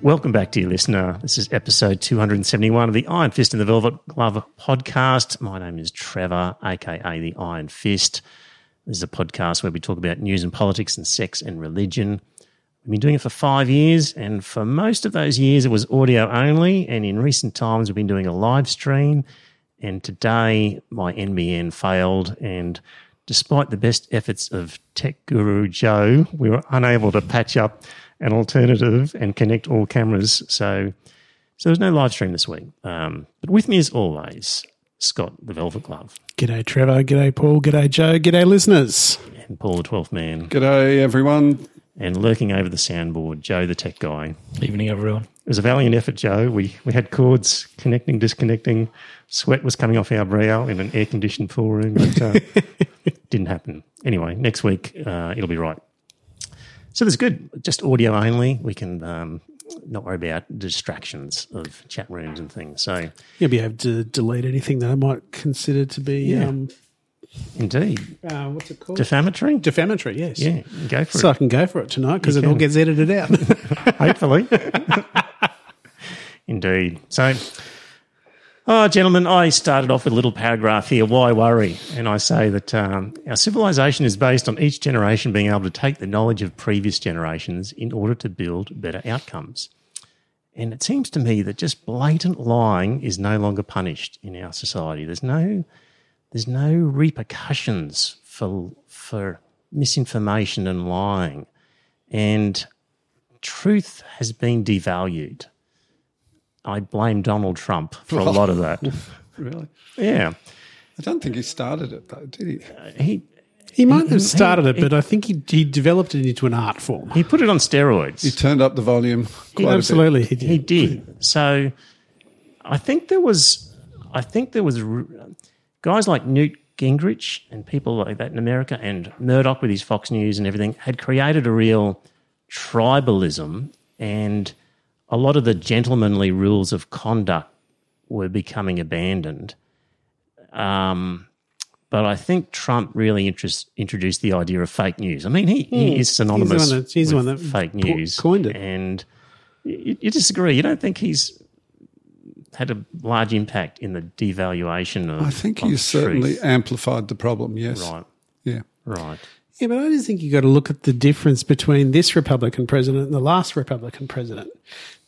Welcome back, dear listener. This is episode 271 of the Iron Fist and the Velvet Glove podcast. My name is Trevor, aka the Iron Fist. This is a podcast where we talk about news and politics and sex and religion. We've been doing it for five years, and for most of those years, it was audio only. And in recent times, we've been doing a live stream. And today, my NBN failed, and despite the best efforts of tech guru Joe, we were unable to patch up an alternative and connect all cameras. So, so there's no live stream this week. Um, but with me, as always, Scott, the Velvet Glove, G'day, Trevor. G'day, Paul. G'day, Joe. G'day, listeners. and Paul, the Twelfth Man, G'day, everyone. and lurking over the soundboard, Joe, the tech guy. Evening, everyone. It was a valiant effort, Joe. We we had cords connecting, disconnecting. Sweat was coming off our brow in an air conditioned pool room, but uh, didn't happen. Anyway, next week uh, it'll be right. So that's good. Just audio only. We can um, not worry about distractions of chat rooms and things. So You'll be able to delete anything that I might consider to be, Yeah. um, indeed, uh, what's it called? defamatory. Defamatory, yes. yeah, go for So it. So I can go for it tonight because it all gets edited out. Hopefully. Indeed. So, oh, gentlemen, I started off with a little paragraph here. Why worry? And I say that um, our civilization is based on each generation being able to take the knowledge of previous generations in order to build better outcomes. And it seems to me that just blatant lying is no longer punished in our society. There's no, there's no repercussions for for misinformation and lying, and truth has been devalued. I blame Donald Trump for a lot of that. Really? Yeah, I don't think he started it, though, did he? Uh, he he might have started it, but I think he, he developed it into an art form. he put it on steroids. He turned up the volume quite Absolutely, he He did. did. So I think there was, I think there was r- guys like Newt Gingrich and people like that in America, and Murdoch with his Fox News and everything had created a real tribalism, and a lot of the gentlemanly rules of conduct were becoming abandoned. Um, but I think Trump really interest, introduced the idea of fake news. I mean, he, he is synonymous one that- he's the with one that fake po- news, coined it. and you, you disagree. You don't think he's had a large impact in the devaluation of. I think of he certainly truth? amplified the problem, yes. right, Yeah. right. Yeah, but I just think you've got to look at the difference between this Republican president and the last Republican president.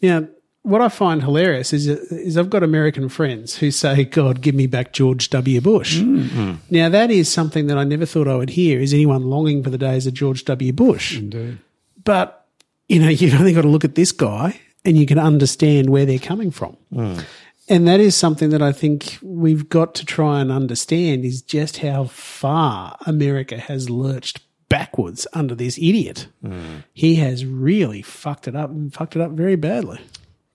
Now, what I find hilarious is is I've got American friends who say, "God, give me back George W. Bush." Mm-hmm. Now, that is something that I never thought I would hear. Is anyone longing for the days of George W. Bush? Indeed. But you know, you've only got to look at this guy, and you can understand where they're coming from. Mm. And that is something that I think we've got to try and understand is just how far America has lurched backwards under this idiot. He has really fucked it up and fucked it up very badly.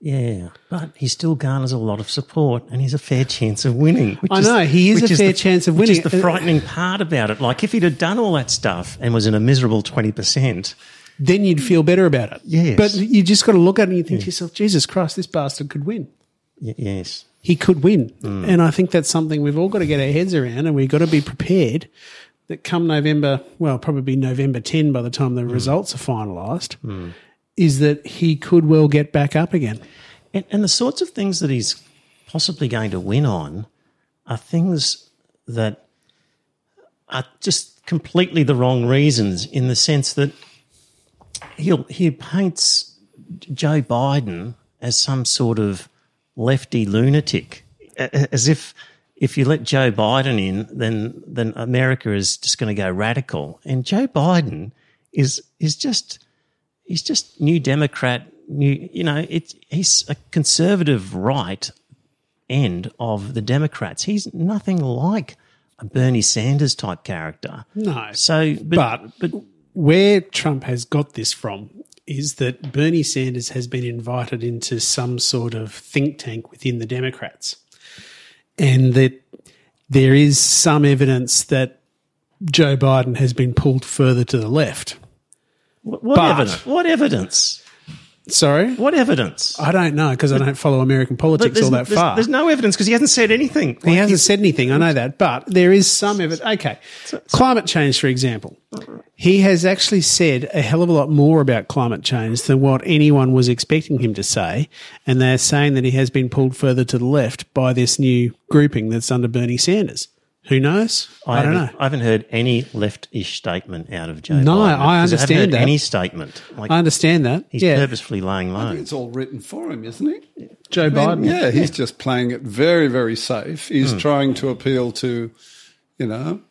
Yeah, but he still garners a lot of support, and he's a fair chance of winning. which I know, he is which a fair the- chance of Which winning. is the uh, frightening part about it. Like if he'd have done all that stuff and was in a miserable twenty percent, Then you'd feel better about it. Yes. But you just got to look at it and you think to yourself, Jesus Christ, this bastard could win. Yes, he could win. And I think that's something we've all got to get our heads around and we've got to be prepared that come November, well, probably November 10 by the time the results are finalised, is that he could well get back up again. and, and the sorts of things that he's possibly going to win on are things that are just completely the wrong reasons. In the sense that he'll he paints Joe Biden as some sort of lefty lunatic, as if if you let Joe Biden in, then then America is just going to go radical. And Joe Biden is is just he's just new Democrat, new you know it's he's a conservative right end of the Democrats. He's nothing like a Bernie Sanders type character. No. So, but But where Trump has got this from is that Bernie Sanders has been invited into some sort of think tank within the Democrats. And that there is some evidence that Joe Biden has been pulled further to the left. What, what evidence? What evidence? Sorry? What evidence? I don't know because I don't follow American politics all that there's- far. there's no evidence because he hasn't said anything. He hasn't said anything. I know that, but there is some evidence. Okay, climate change, for example, he has actually said a hell of a lot more about climate change than what anyone was expecting him to say, and they're saying that he has been pulled further to the left by this new grouping that's under Bernie Sanders. Who knows? I, don't know. haven't- I haven't heard any left-ish statement out of Joe. No, Biden, I 'cause haven't understand heard that. Any statement? Like I understand that. he's yeah, purposefully laying low. It's all written for him, isn't it? Joe I mean, Biden. yeah, he's just playing it very, very safe. He's Hmm. trying to appeal to, you know,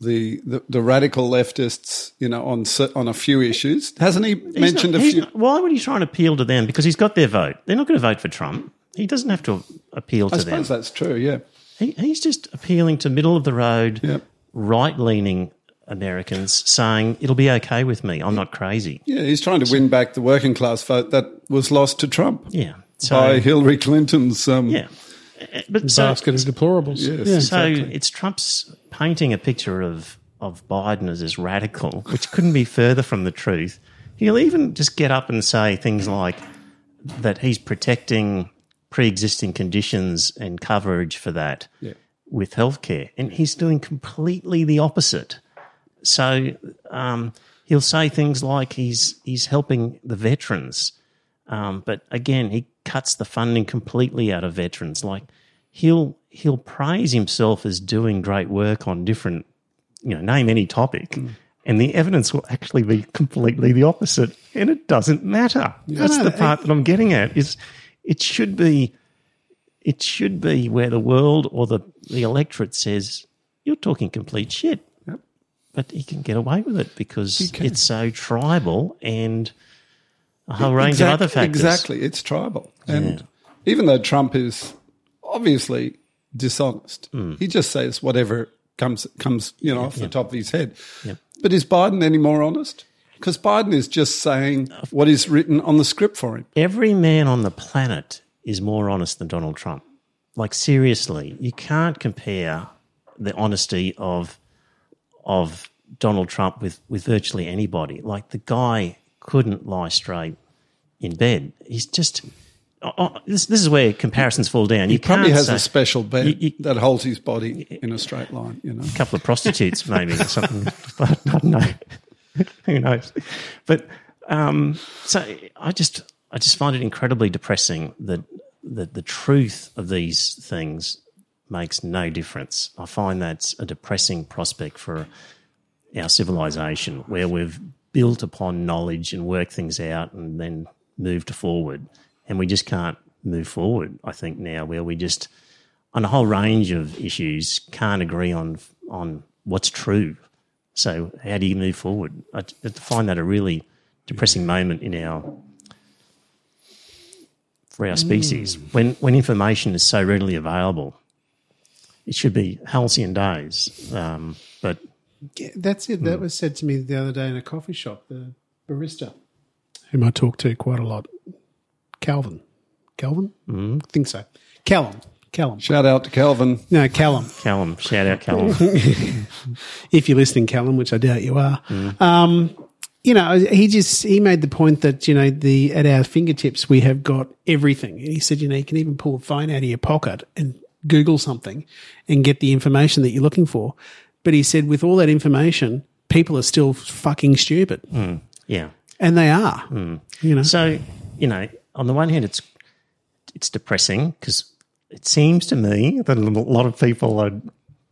the, the the radical leftists, you know, on on a few issues. Hasn't he He's mentioned not- a few? not- why would he try and appeal to them? Because he's got their vote. They're not going to vote for Trump. He doesn't have to appeal I to them. suppose that's true. Yeah, He, he's just appealing to middle of the road, Yep. right leaning Americans, saying it'll be okay with me. I'm not crazy. yeah. He's trying to win back the working class vote that was lost to Trump Yeah. So by Hillary Clinton's. Um, yeah, but so, basket of deplorables. Yes. Yeah. so exactly. it's Trump's painting a picture of of Biden as as radical, which couldn't be further from the truth. He'll even just get up and say things like that he's protecting pre-existing conditions and coverage for that Yeah. with healthcare, and he's doing completely the opposite. So um, he'll say things like he's he's helping the veterans, um, but again he cuts the funding completely out of veterans. Like he'll he'll praise himself as doing great work on different, you know, name any topic. And the evidence will actually be completely the opposite, and it doesn't matter. That's no, the it- part that I'm getting at. Is it should be, it should be where the world or the the electorate says you're talking complete shit but he can get away with it because it's so tribal and a whole range Exact- of other factors. Exactly, it's tribal, and even though Trump is obviously dishonest, Hmm. he just says whatever comes comes you know off the top of his head. Yep. But is Biden any more honest? Because Biden is just saying what is written on the script for him. Every man on the planet is more honest than Donald Trump. Like seriously, you can't compare the honesty of of Donald Trump with with virtually anybody. Like the guy couldn't lie straight in bed. He's just oh, this, this is where comparisons fall down. You He probably has say- a special bed You- you- that holds his body in a straight line. You know, a couple of prostitutes, maybe or something. I don't know. Who knows? But um, so I just I just find it incredibly depressing that that the truth of these things makes no difference. I find that's a depressing prospect for our civilization, where we've built upon knowledge and worked things out, and then moved forward, and we just can't move forward. I think now where we just on a whole range of issues can't agree on on what's true. So how do you move forward? I find that a really depressing moment in our for our species when when information is so readily available. It should be halcyon days, um, but Yeah, that's it. That was said to me the other day in a coffee shop. The barista, whom I talk to quite a lot, Calvin. Calvin? Mm. I think so. Callum. Callum. shout out to Calvin. No, Callum. Callum, shout out Callum. If you're listening, Callum, which I doubt you are. Mm. Um, you know, he just he made the point that you know the at our fingertips we have got everything, and he said you know you can even pull a phone out of your pocket and Google something and get the information that you're looking for. But he said with all that information, people are still fucking stupid, mm. yeah. and they are. Mm. You know, So, you know, on the one hand, it's it's depressing because it seems to me that a lot of people are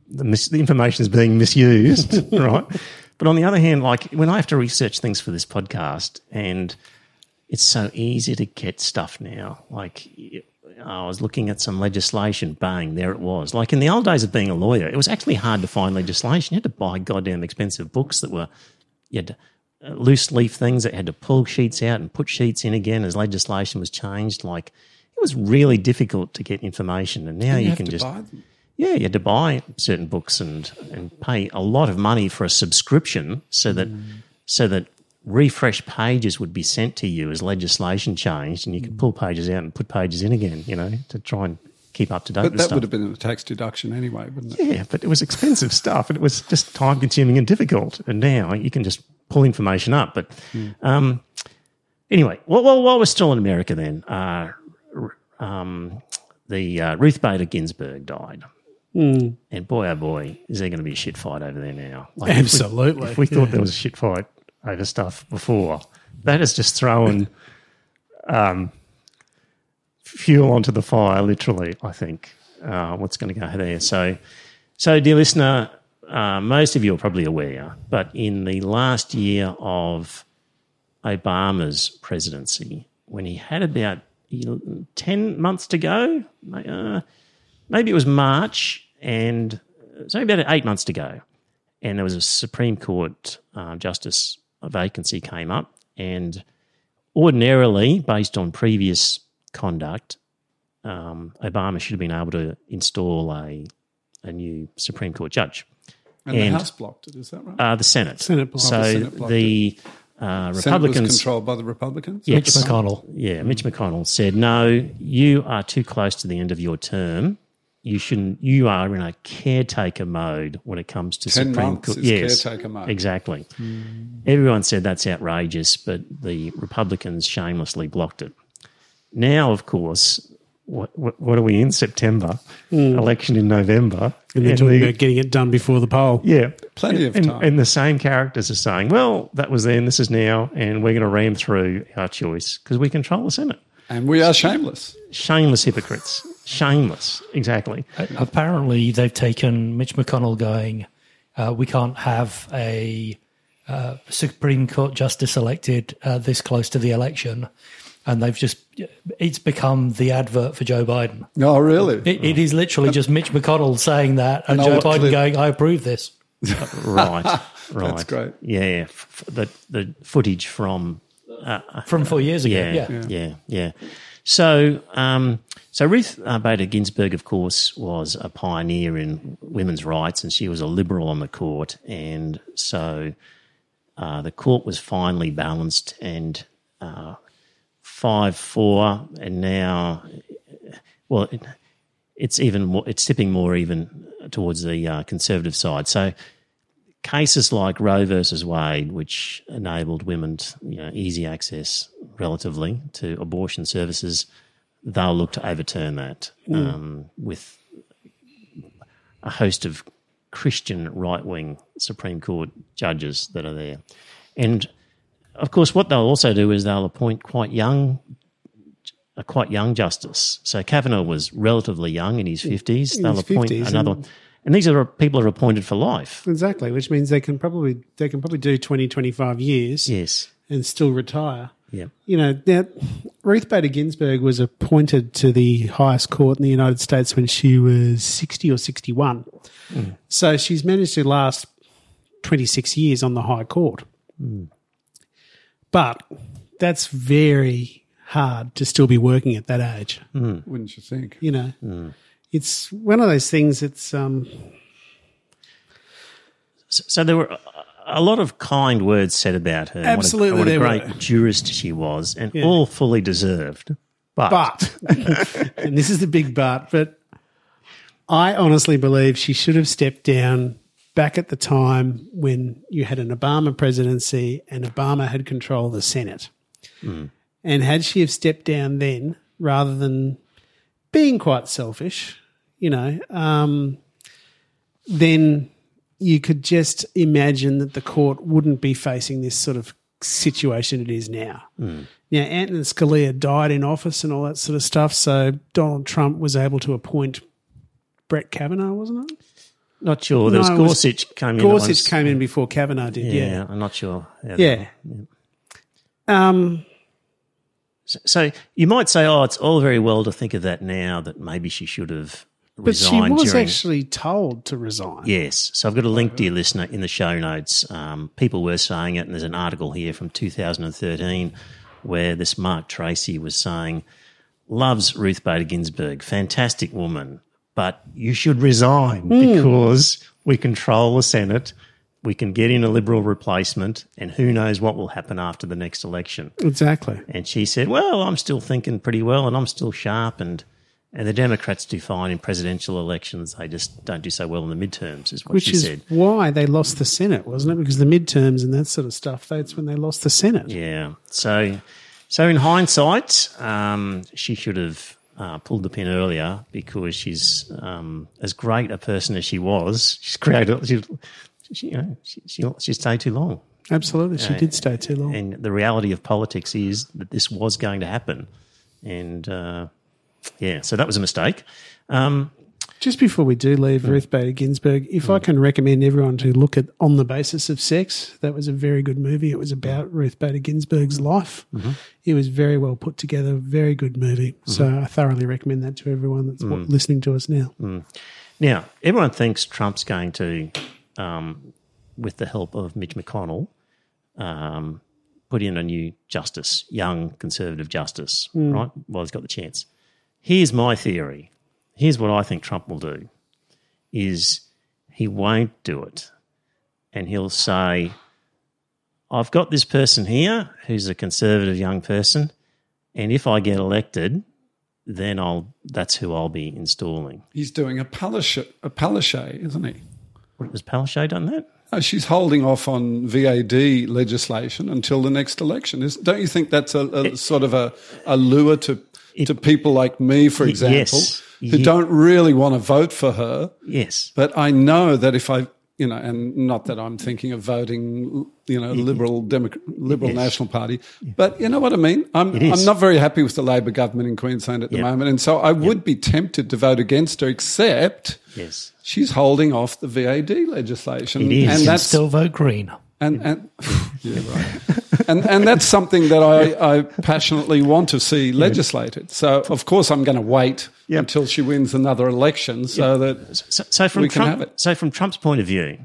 the, mis- the information is being misused, right? But on the other hand, like when I have to research things for this podcast, and it's so easy to get stuff now. Like I was looking at some legislation, bang, there it was. Like in the old days of being a lawyer, it was actually hard to find legislation. You had to buy goddamn expensive books that were you had to, uh, loose leaf things that had to pull sheets out and put sheets in again as legislation was changed. Like it was really difficult to get information, and now you, have can just buy them. yeah, you had to buy certain books and and pay a lot of money for a subscription so that so that refresh pages would be sent to you as legislation changed, and you could pull pages out and put pages in again. You know, to try and keep up to date But that stuff. would have been a tax deduction anyway, wouldn't it? Yeah, but it was expensive stuff and it was just time consuming and difficult. And now you can just pull information up. But um, anyway, while, while, while we're still in America, then, uh, um, the uh, Ruth Bader Ginsburg died. And boy, oh boy, is there going to be a shit fight over there now. Like, if we- Absolutely. If we, thought there was a shit fight over stuff before, that is just throwing um, fuel onto the fire, literally, I think, uh, what's going to go there. So, so dear listener, uh, most of you are probably aware, but in the last year of Obama's presidency, when he had about 10 months to go, uh, maybe it was March, and so about eight months to go, and there was a Supreme Court uh, justice vacancy came up, and ordinarily, based on previous conduct, um, Obama should have been able to install a a new Supreme Court judge. And, And- the House blocked it, is that right? Uh, the Senate. Senate blocked it. So The Senate blocked the uh, Senate was Republicans. controlled by the Republicans? Yes. Mitch McConnell. Yeah, Mitch McConnell said, "No, you are too close to the end of your term. You shouldn't. You are in a caretaker mode when it comes to 10 Supreme Court. yes, caretaker mode. exactly. Everyone said that's outrageous, but the Republicans shamelessly blocked it. Now, of course, what, what, what are we in September? Election in November, And they're And talking the- about getting it done before the poll. yeah, Plenty of and, time. And the same characters are saying, "Well, that was then, this is now, and we're going to ram through our choice because we control the Senate." And we are shameless. Shameless hypocrites. Shameless, exactly. Apparently, they've taken Mitch McConnell going, uh, we can't have a uh, Supreme Court justice elected uh, this close to the election. And they've just, it's become the advert for Joe Biden. Oh, really? It, it is literally just Mitch McConnell saying that and And Joe Biden clip- going, I approve this. Right, right. That's great. Yeah, f- f- the the footage from From four years ago. yeah, Yeah. yeah, yeah. So, um, so Ruth uh, Bader Ginsburg, of course, was a pioneer in women's rights, and she was a liberal on the court, and so uh, the court was finally balanced and uh, five four, and now, well, it, it's even more, it's tipping more even towards the uh, conservative side. So cases like Roe versus Wade, which enabled women to, you know, easy access relatively to abortion services, they'll look to overturn that um, with a host of Christian right wing Supreme Court judges that are there. And of course, what they'll also do is they'll appoint quite young. A quite young justice. So Kavanaugh was relatively young in his fifties. They'll his appoint 50s, another, and- and these are people who are appointed for life. Exactly, which means they can probably they can probably do 20, 25 years Yes. and still retire. Yeah. You know, now Ruth Bader Ginsburg was appointed to the highest court in the United States when she was 60 or 61. Hmm. So she's managed to last 26 years on the high court. Hmm. But that's very hard to still be working at that age. Wouldn't you think? You know, it's one of those things. It's um, So, so there were a- a lot of kind words said about her. Absolutely what a, what a great were. jurist she was, and all fully deserved. But, but, and this is the big but, but I honestly believe she should have stepped down back at the time when you had an Obama presidency and Obama had control of the Senate. And had she have stepped down then, rather than being quite selfish, you know, um, then you could just imagine that the court wouldn't be facing this sort of situation it is now. Now, Antonin Scalia died in office and all that sort of stuff, so Donald Trump was able to appoint Brett Kavanaugh, wasn't it? Not sure. There was No, it was- Gorsuch came in. Gorsuch came in before Kavanaugh did, Yeah, yeah. I'm not sure. that- Yeah. Um, So, so you might say, oh, it's all very well to think of that now. That maybe she should have resigned. but she was during. actually told to resign. Yes. So I've got a link, dear listener, in the show notes. Um, people were saying it, and there's an article here from 2013 where this Mark Tracy was saying, loves Ruth Bader Ginsburg, fantastic woman, but you should resign because we control the Senate. We can get in a liberal replacement, and who knows what will happen after the next election. Exactly. And she said, "Well, I'm still thinking pretty well, and I'm still sharp, and And the Democrats do fine in presidential elections. They just don't do so well in the midterms, is what Which she is said. why they lost the Senate, wasn't it? Because the midterms and that sort of stuff, that's when they lost the Senate. Yeah. So, so in hindsight, um, she should have uh, pulled the pin earlier because she's um, as great a person as she was. She's created. She, she, you know, she, she, she stayed too long. Absolutely. She did stay too long. And the reality of politics is that this was going to happen. And uh, yeah, so that was a mistake. Um, Just before we do leave Ruth Bader Ginsburg, if I can recommend everyone to look at On the Basis of Sex, that was a very good movie. It was about Ruth Bader Ginsburg's mm-hmm. life. Mm-hmm. It was very well put together, very good movie. Mm-hmm. So I thoroughly recommend that to everyone that's mm. wa- listening to us now. Mm. now, everyone thinks Trump's going to, um, with the help of Mitch McConnell, um, put in a new justice, young conservative justice, mm. right? Well, he's got the chance. Here's my theory. Here's what I think Trump will do: is he won't do it, and he'll say, "I've got this person here who's a conservative young person, and if I get elected, then I'll that's who I'll be installing." He's doing a Palaszczuk, a Palaszczuk, isn't he? What, was Palaszczuk done that? No, she's holding off on VAD legislation until the next election. Is, don't you think that's a, a sort of a, a lure to to people like me, for example, yes. Who Ye- don't really want to vote for her? Yes. But I know that if I, you know, and not that I'm thinking of voting, you know, liberal Democrat, liberal. National Party, but you know what I mean. I'm I'm not very happy with the Labor government in Queensland at the Yeah. moment, and so I would be tempted to vote against her, except Yes. she's holding off the VAD legislation, It is. and And that's still vote green. And and yeah, right. and and that's something that I, I passionately want to see legislated. So of course I'm going to wait Yep. until she wins another election so that So, so from We can Trump, have it. so from Trump's point of view,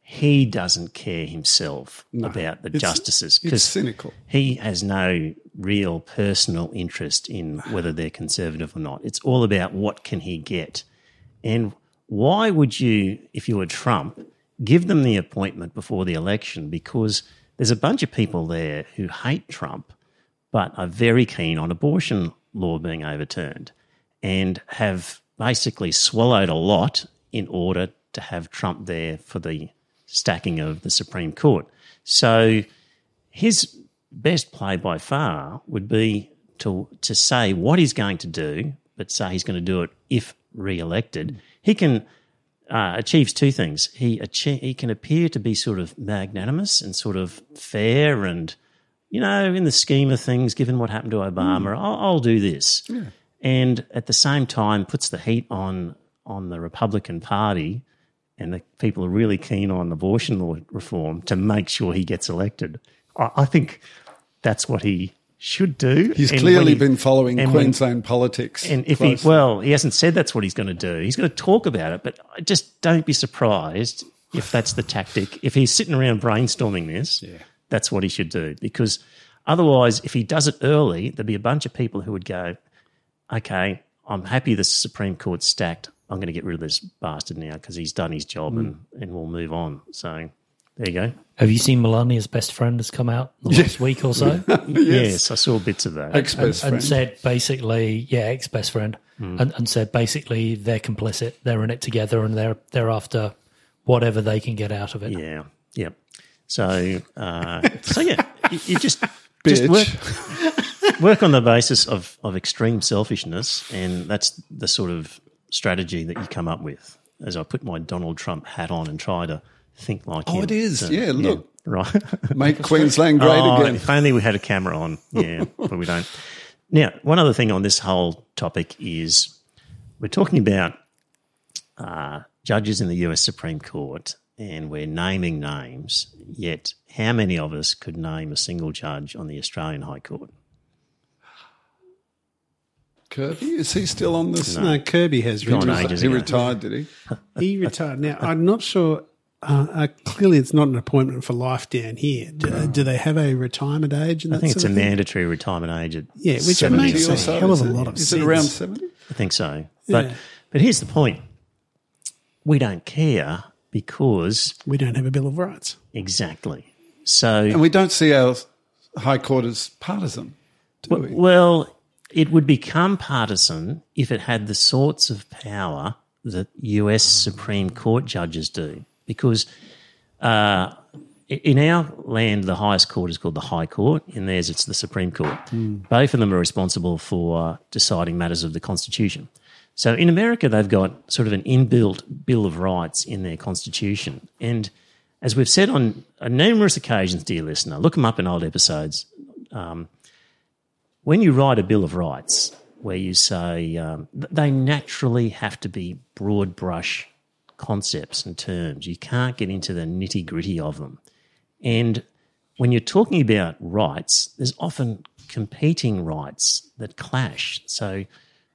he doesn't care himself about the It's- justices because cynical. he has no real personal interest in whether they're conservative or not. It's all about what can he get, and why would you, if you were Trump, give them the appointment before the election? Because there's a bunch of people there who hate Trump, but are very keen on abortion law being overturned and have basically swallowed a lot in order to have Trump there for the stacking of the Supreme Court. So his best play by far would be to to say what he's going to do, but say he's going to do it if re-elected. He can uh, achieves two things. He he can appear to be sort of magnanimous and sort of fair, and you know, in the scheme of things, given what happened to Obama, I'll, I'll do this. And at the same time, puts the heat on on the Republican Party and the people are really keen on abortion law reform to make sure he gets elected. I, I think that's what he should do. he's And clearly he- been following and when- Queensland politics. and if closely. he, well, he hasn't said that's what he's going to do. He's going to talk about it, but just don't be surprised if that's the tactic. If he's sitting around brainstorming this, yeah. that's what he should do. Because otherwise, if he does it early, there'd be a bunch of people who would go, okay, I'm happy the Supreme Court's stacked. I'm going to get rid of this bastard now because he's done his job hmm. and, and we'll move on. So there you go. Have you seen Melania's best friend has come out the last week or so? Yes. I saw bits of that. ex-best and said basically, yeah, ex best friend, and, and said basically they're complicit, they're in it together, and they're they're after whatever they can get out of it. Yeah, yeah. So, uh, so yeah, you, you just just work, work on the basis of of extreme selfishness, and that's the sort of strategy that you come up with. As I put my Donald Trump hat on and try to think like Oh, him. it is. So, Yeah, look. right. Make Queensland great Oh, again. If only we had a camera on. Yeah, but we don't. Now, one other thing on this whole topic is we're talking about uh, judges in the US Supreme Court and we're naming names, yet how many of us could name a single judge on the Australian High Court? Kirby, is he still on this? No, Kirby has retired. He retired, did he? He retired. Now, I'm not sure. Uh, uh, clearly, it's not an appointment for life down here. Do, do they have a retirement age? And I think it's a thing? mandatory retirement age at Yeah, which 70 makes or a something. hell of a lot of Is sense. it around 70? I think so. But Yeah. but here's the point. We don't care because We don't have a Bill of Rights. exactly. So And we don't see our High Court as partisan, do we? Well, it would become partisan if it had the sorts of power that US Supreme Court judges do. Because uh, in our land, the highest court is called the High Court. In theirs, it's the Supreme Court. Both of them are responsible for deciding matters of the Constitution. So in America, they've got sort of an inbuilt Bill of Rights in their Constitution. And as we've said on numerous occasions, dear listener, look them up in old episodes. Um, when you write a Bill of Rights, where you say um, they naturally have to be broad brush concepts and terms, you can't get into the nitty gritty of them. And when you're talking about rights, there's often competing rights that clash. So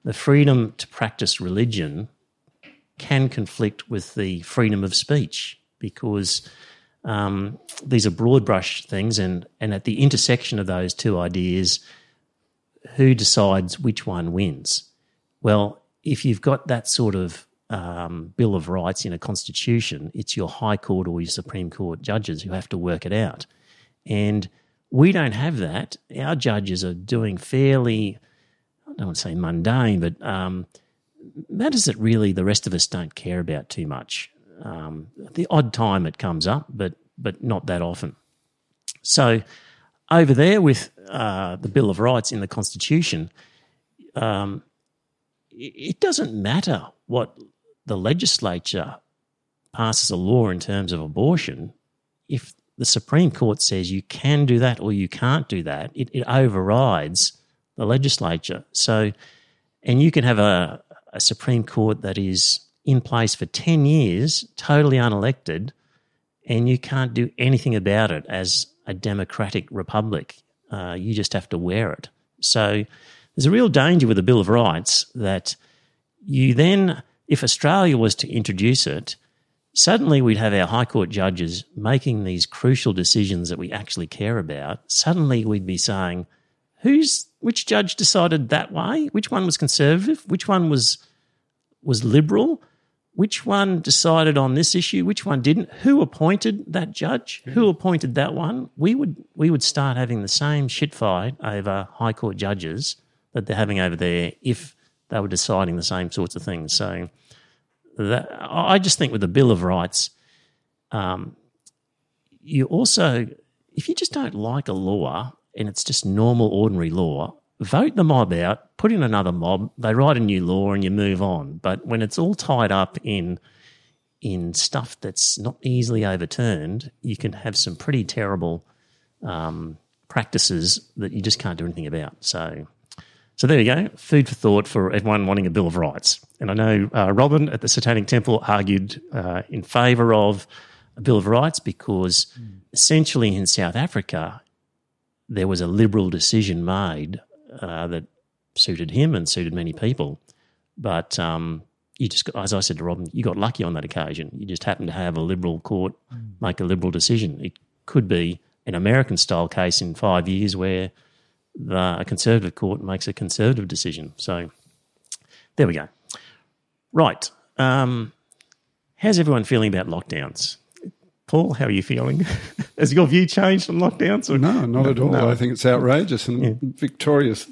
the freedom to practice religion can conflict with the freedom of speech because um, these are broad brush things, and, and at the intersection of those two ideas, who decides which one wins? Well, if you've got that sort of um, Bill of Rights in a constitution, it's your High Court or your Supreme Court judges who have to work it out. And we don't have that. Our judges are doing fairly, I don't want to say mundane, but um, matters that really the rest of us don't care about too much. Um, the odd time it comes up, but but not that often. So over there with uh, the Bill of Rights in the Constitution, um, it doesn't matter what the legislature passes a law in terms of abortion. If the Supreme Court says you can do that or you can't do that, it, it overrides the legislature. So, and you can have a, a Supreme Court that is in place for 10 years, totally unelected, and you can't do anything about it as a democratic republic. Uh, you just have to wear it. So there's a real danger with the Bill of Rights that you then, if Australia was to introduce it, suddenly we'd have our High Court judges making these crucial decisions that we actually care about. Suddenly we'd be saying, who's which judge decided that way? Which one was conservative? Which one was was liberal? which one decided on this issue, which one didn't, who appointed that judge, hmm. who appointed that one, we would we would start having the same shit fight over high court judges that they're having over there if they were deciding the same sorts of things. So that, I just think with the Bill of Rights, um, you also if you just don't like a law and it's just normal ordinary law, vote the mob out, put in another mob, they write a new law and you move on. But when it's all tied up in in stuff that's not easily overturned, you can have some pretty terrible um, practices that you just can't do anything about. So, so there you go. Food for thought for everyone wanting a Bill of Rights. And I know uh, Robin at the Satanic Temple argued uh, in favour of a Bill of Rights because mm. essentially in South Africa there was a liberal decision made uh, that suited him and suited many people. But um, you just, as I said to Robin, you got lucky on that occasion. You just happened to have a liberal court mm. make a liberal decision. It could be an American style case in five years where the, a conservative court makes a conservative decision. So there we go. Right. Um, how's everyone feeling about lockdowns? Paul, how are you feeling? Has your view changed on lockdowns? Or? No, not at all. No. I think it's outrageous, and yeah. Victoria's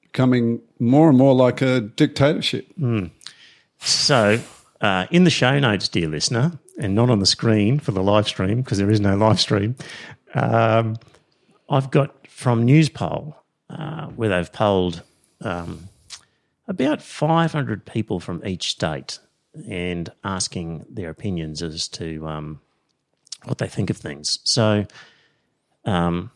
becoming more and more like a dictatorship. Mm. So, uh, in the show notes, dear listener, and not on the screen for the live stream because there is no live stream, um, I've got from Newspoll uh, where they've polled um, about 500 people from each state and asking their opinions as to um, what they think of things. So, um,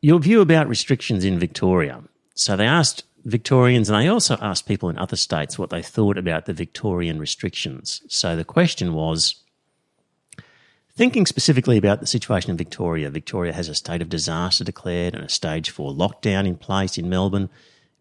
your view about restrictions in Victoria. So they asked Victorians and they also asked people in other states what they thought about the Victorian restrictions. So the question was thinking specifically about the situation in Victoria. Victoria has a state of disaster declared and a stage four lockdown in place in Melbourne,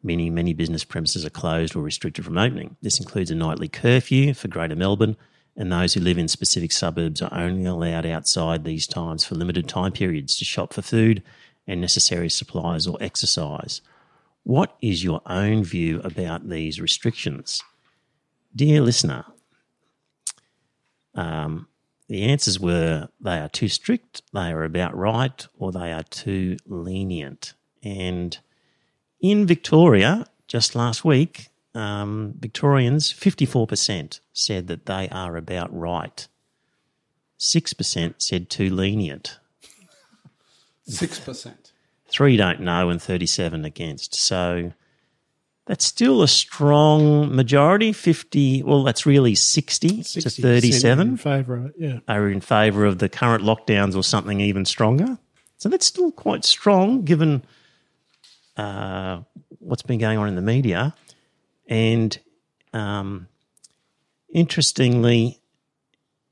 meaning many business premises are closed or restricted from opening. This includes a nightly curfew for Greater Melbourne and those who live in specific suburbs are only allowed outside these times for limited time periods to shop for food and necessary supplies or exercise. What is your own view about these restrictions? Dear listener, um, the answers were they are too strict, they are about right, or they are too lenient. And in Victoria, just last week, um, Victorians, 54% said that they are about right. 6% said too lenient. Six percent. Three don't know and 37 against. So that's still a strong majority. 50, well, that's really 60, to 60% 37 in it. Yeah. are in favour of the current lockdowns or something even stronger. So that's still quite strong given uh, what's been going on in the media. And um, interestingly,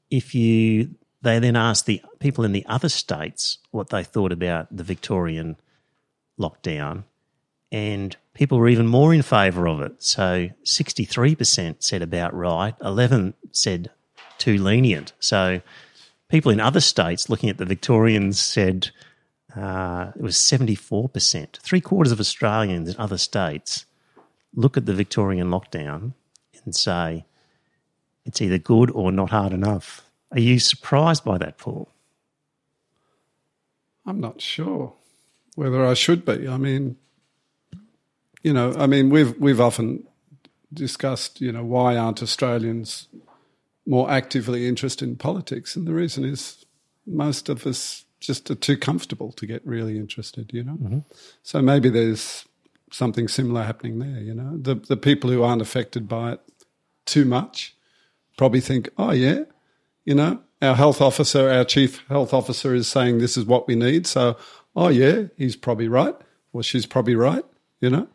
if you they then asked the people in the other states what they thought about the Victorian lockdown, and people were even more in favour of it. So 63% said about right, 11 said too lenient. So people in other states looking at the Victorians said uh, it was 74%. Three quarters of Australians in other states look at the Victorian lockdown and say it's either good or not hard enough. Are you surprised by that, Paul? I'm not sure whether I should be. I mean, you know, I mean, we've we've often discussed, you know, why aren't Australians more actively interested in politics? And the reason is most of us just are too comfortable to get really interested, you know. Mm-hmm. So maybe there's something similar happening there, you know. The the people who aren't affected by it too much probably think, oh yeah, you know, our health officer, our chief health officer is saying this is what we need. So, oh yeah, he's probably right, or she's probably right, you know.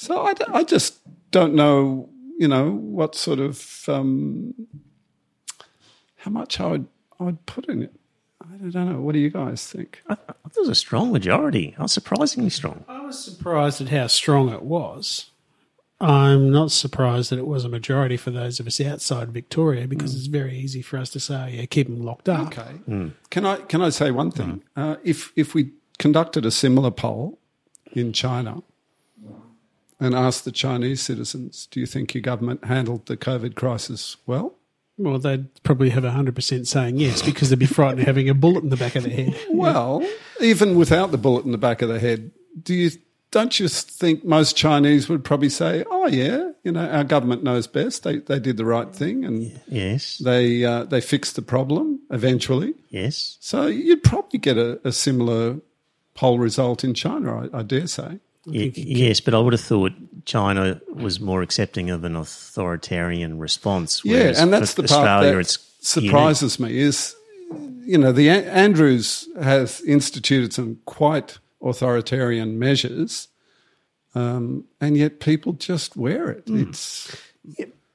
So I, d- I just don't know, you know, what sort of um, how much I would I would put in it. I don't know. What do you guys think? I, I thought it was a strong majority. I was surprisingly strong. I was surprised at how strong it was. I'm not surprised that it was a majority for those of us outside Victoria because it's very easy for us to say, yeah, keep them locked up. Okay. Can I can I say one thing? Uh, if if we conducted a similar poll in China and asked the Chinese citizens, do you think your government handled the COVID crisis well? Well, they'd probably have 100% saying yes because they'd be frightened of having a bullet in the back of their head. Well, even without the bullet in the back of the head, do you don't you think most Chinese would probably say, "Oh yeah, you know, our government knows best. They they did the right thing and Yes, they uh, they fixed the problem eventually." yes. So you'd probably get a, a similar poll result in China, I, I dare say. Y- yes, but I would have thought China was more accepting of an authoritarian response. Yeah, and that's for the part Australia, that it's surprises me is, you know, the A- Andrews has instituted some quite authoritarian measures, um, and yet people just wear it. It's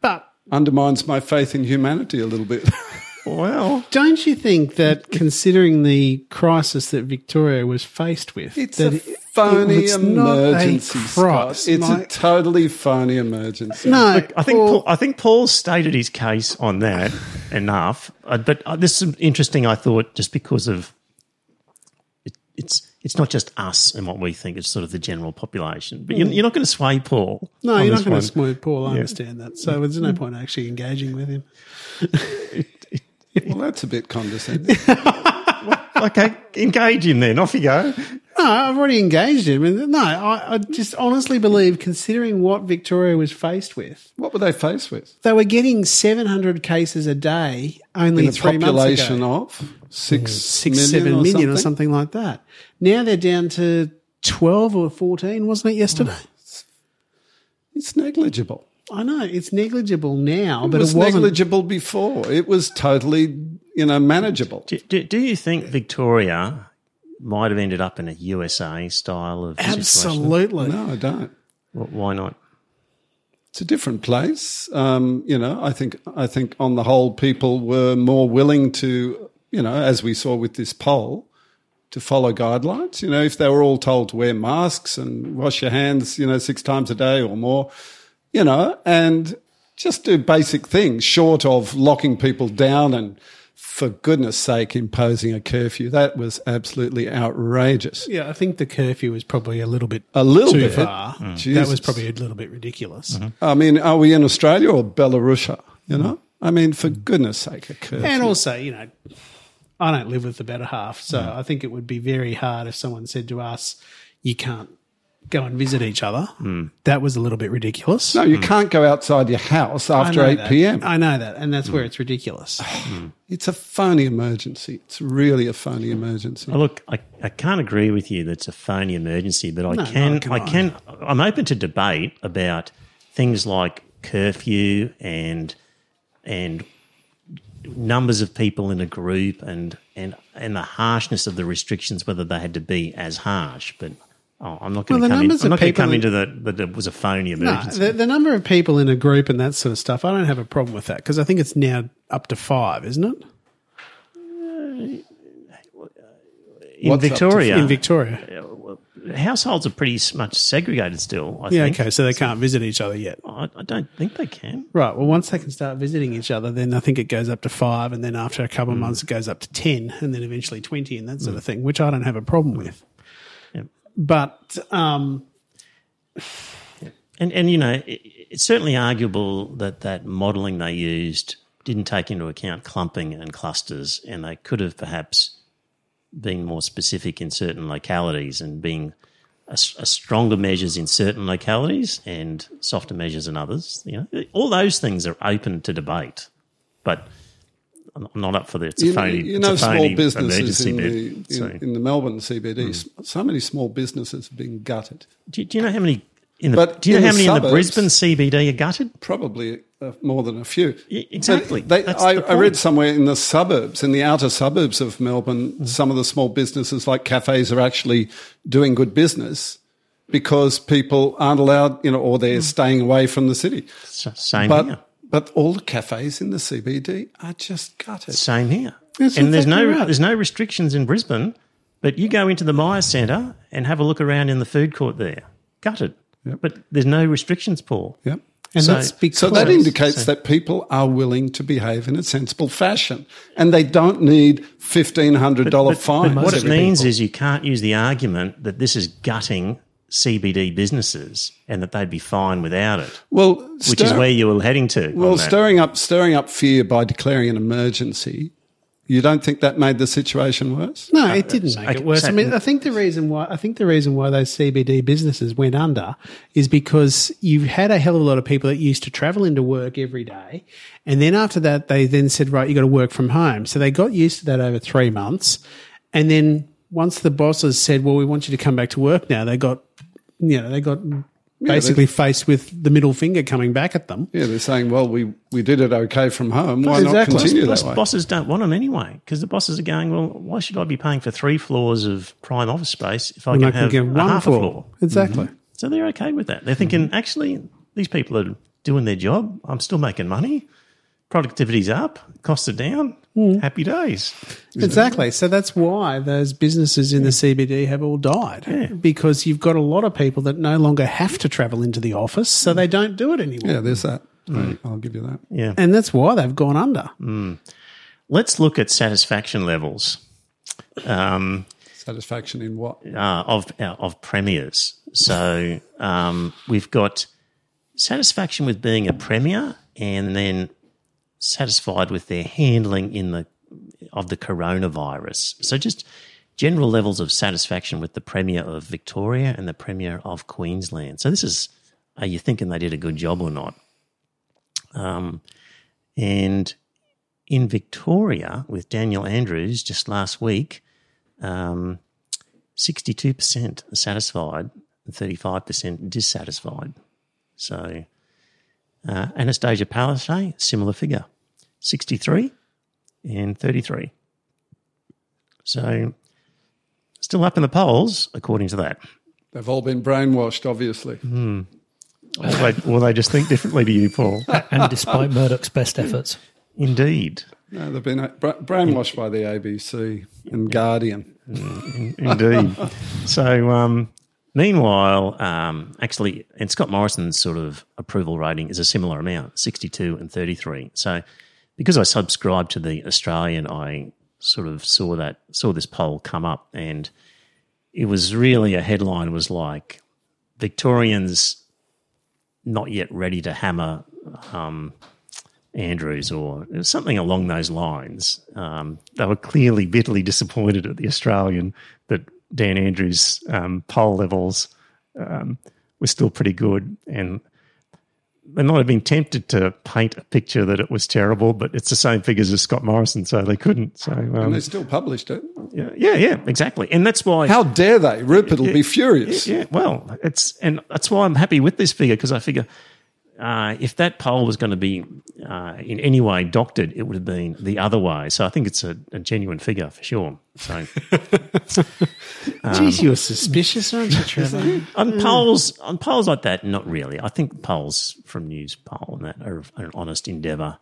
But undermines my faith in humanity a little bit. Well, don't you think that considering the crisis that Victoria was faced with, It's that a it- phony it's not a emergency, Scott. crisis, It's a totally phony emergency. no, I think Paul- Paul, I think Paul stated his case on that enough. Uh, but uh, this is interesting. I thought just because of it, it's it's not just us and what we think; it's sort of the general population. But you're, you're not going to sway Paul. No, you're not going to sway Paul. I understand that. So there's no point actually engaging with him. Well, that's a bit condescending. Okay, engage him then. Off you go. No, I've already engaged him. And no, I, I just honestly believe, considering what Victoria was faced with, what were they faced with? they were getting 700 cases a day only In three months ago. population of six, Six, million seven or million or something? like that. Now they're down to 12 or 14, wasn't it, yesterday? It's negligible. I know, it's negligible now, It but was it wasn't. negligible before. It was totally, you know, manageable. Do, do, do you think Victoria might have ended up in a USA style of situation? Absolutely. No, I don't. Wh- Why not? It's a different place. Um, you know, I think I think on the whole, people were more willing to, you know, as we saw with this poll, to follow guidelines. You know, if they were all told to wear masks and wash your hands, you know, six times a day or more, you know, and just do basic things short of locking people down and, for goodness sake, imposing a curfew. That was absolutely outrageous. Yeah, I think the curfew was probably a little bit A little too bit. far. Mm. mm. That was probably a little bit ridiculous. Mm-hmm. I mean, are we in Australia or Belarusia? You know, I mean, for mm. goodness sake, a curfew. And also, you know, I don't live with the better half, so I think it would be very hard if someone said to us, "You can't, go and visit each other. Hmm. That was a little bit ridiculous. No, you can't go outside your house after 8 that. p.m. I know that, and that's Hmm. where it's ridiculous. It's a phony emergency. It's really a phony emergency. Well, look, I, I can't agree with you that it's a phony emergency, but I No, can, neither can I I. can, I'm open to debate about things like curfew and and numbers of people in a group and and and the harshness of the restrictions, whether they had to be as harsh. But oh, I'm not going Well, to the come, in, numbers I'm of not people come in- into that that it was a phony No, emergency. the, the number of people in a group and that sort of stuff, I don't have a problem with that because I think it's now up to five, isn't it? in What's Victoria, In Victoria. households are pretty much segregated still. I Yeah, think. okay, so they can't visit each other yet. I, I don't think they can. Right. Well, once they can start visiting each other, then I think it goes up to five, and then after a couple Mm. of months, it goes up to ten, and then eventually twenty, and that sort of thing, which I don't have a problem with. But um, And and you know, it, it's certainly arguable that that modelling they used didn't take into account clumping and clusters, and they could have perhaps been more specific in certain localities and being a, a stronger measures in certain localities and softer measures in others. You know, all those things are open to debate, but. I'm not up for the it's a you phony. you it's know small businesses in the, in, So- in the Melbourne CBD, s- so many small businesses have been gutted. do, you- do you know how many in the? But do you know how many in the Brisbane CBD are gutted? Probably uh, more than a few. Exactly. They, I, I read somewhere in the suburbs, in the outer suburbs of Melbourne, Hmm. some of the small businesses like cafes are actually doing good business because people aren't allowed, you know, or they're staying away from the city. Same But here. But all the cafes in the CBD are just gutted. Same here. That's and there's no right. there's no restrictions in Brisbane, but you go into the Myer Centre and have a look around in the food court there. Gutted. Yep. But there's no restrictions, Paul. Yep. and So- that's because So that indicates that people are willing to behave in a sensible fashion, and they don't need fifteen hundred dollar But- but fines. what it means people. is you can't use the argument that this is gutting CBD businesses and that they'd be fine without it, well, which is where you were heading to. well stirring up stirring up fear by declaring an emergency. You don't think that made the situation worse? No, uh, it didn't make it worse. I mean, I think the reason why I think the reason why those CBD businesses went under is because you had a hell of a lot of people that used to travel into work every day, and then after that, they then said, right, you got to work from home. So they got used to that over three months, and then once the bosses said, well, we want you to come back to work now, they got, you know, they got basically faced with the middle finger coming back at them. Yeah, they're saying, well, we, we did it okay from home. Why Exactly. not continue Plus, that way? bosses don't want them anyway because the bosses are going, well, why should I be paying for three floors of prime office space if I And can they can have get a one half floor. a floor? Exactly. So they're okay with that. They're thinking, mm-hmm. actually, these people are doing their job. I'm still making money. Productivity's up. Costs are down. Happy days. Exactly. So that's why those businesses in the CBD have all died yeah. because you've got a lot of people that no longer have to travel into the office, so they don't do it anymore. yeah, there's that. I'll give you that. Yeah. And that's why they've gone under. Let's look at satisfaction levels um, Satisfaction in what? uh, of uh, of premiers. So um, we've got satisfaction with being a premier, and then satisfied with their handling in the of the coronavirus. So just general levels of satisfaction with the premier of Victoria and the premier of Queensland. So this is are you thinking they did a good job or not? Um, and in Victoria with Daniel Andrews just last week, um, 62% satisfied and 35% dissatisfied. So, uh, Annastacia Palaszczuk, similar figure, 63 and 33. So, still up in the polls, according to that. They've all been brainwashed, obviously. Or they, or they just think differently to you, Paul. and despite Murdoch's best efforts. Indeed. No, they've been uh, brainwashed by the ABC and Guardian. Indeed. so, um, meanwhile, um, actually, and Scott Morrison's sort of approval rating is a similar amount, 62 and 33. So, because I subscribe to the Australian, I sort of saw that, saw this poll come up, and it was really a headline was like Victorians not yet ready to hammer um, Andrews or something along those lines. Um, they were clearly bitterly disappointed at the Australian that Dan Andrews' um, poll levels um, was still pretty good. And they might have been tempted to paint a picture that it was terrible, but it's the same figures as Scott Morrison, so they couldn't. So And um, they still published it. yeah, yeah, yeah, exactly. And that's why. How dare they? Rupert will be furious. Yeah, well, it's and that's why I'm happy with this figure because I figure uh, if that poll was going to be uh, in any way doctored, it would have been the other way. So I think it's a, a genuine figure for sure. So Geez, you're suspicious, aren't you, Trevor? on polls, on polls like that, not really. I think polls from Newspoll and that are, are an honest endeavour.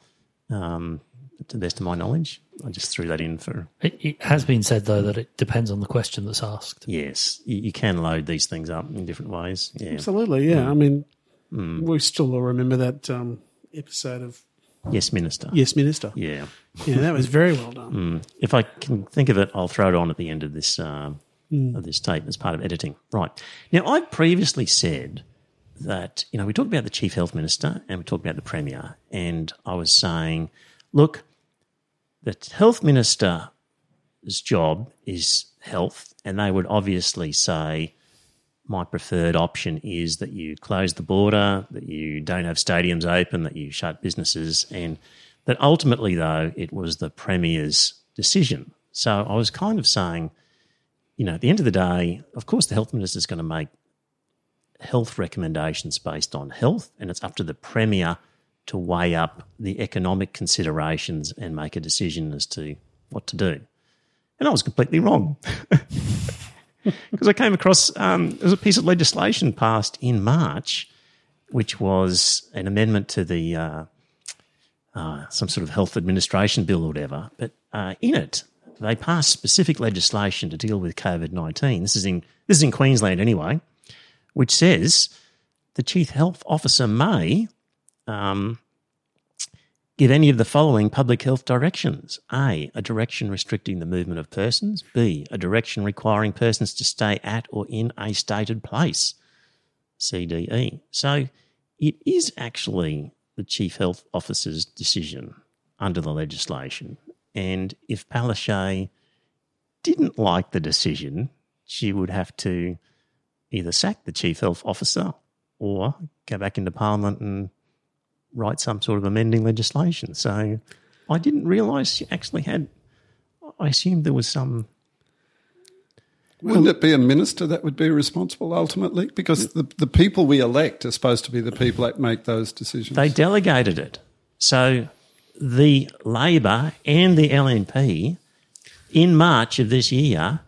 Um, to the best of my knowledge, I just threw that in for It, it has been said though that it depends on the question that's asked. yes. You, you can load these things up in different ways. Yeah. Absolutely, yeah. I mean, we still all remember that um, episode of Yes, Minister. Yes, Minister. Yeah. Yeah, that was very well done. If I can think of it, I'll throw it on at the end of this um, of this tape as part of editing. Right now, I previously said that you know we talked about the chief health minister and we talked about the premier, and I was saying, look, the health minister's job is health, and they would obviously say. My preferred option is that you close the border, that you don't have stadiums open, that you shut businesses, and that ultimately, though, it was the Premier's decision. So I was kind of saying, you know, at the end of the day, of course, the Health Minister is going to make health recommendations based on health, and it's up to the Premier to weigh up the economic considerations and make a decision as to what to do. And I was completely wrong. Because I came across, um, there was a piece of legislation passed in March, which was an amendment to the uh, uh, some sort of health administration bill or whatever. But uh, in it, they passed specific legislation to deal with COVID nineteen. This is in this is in Queensland anyway, which says the chief health officer may um, give any of the following public health directions: A, a direction restricting the movement of persons; B, a direction requiring persons to stay at or in a stated place. CDE. So it is actually the chief health officer's decision under the legislation. And if Palaszczuk didn't like the decision, she would have to either sack the chief health officer or go back into Parliament and write some sort of amending legislation. So I didn't realise she actually had. I assumed there was some. Wouldn't it be a minister that would be responsible ultimately? Because the, the people we elect are supposed to be the people that make those decisions. They delegated it. So the Labor and the LNP in March of this year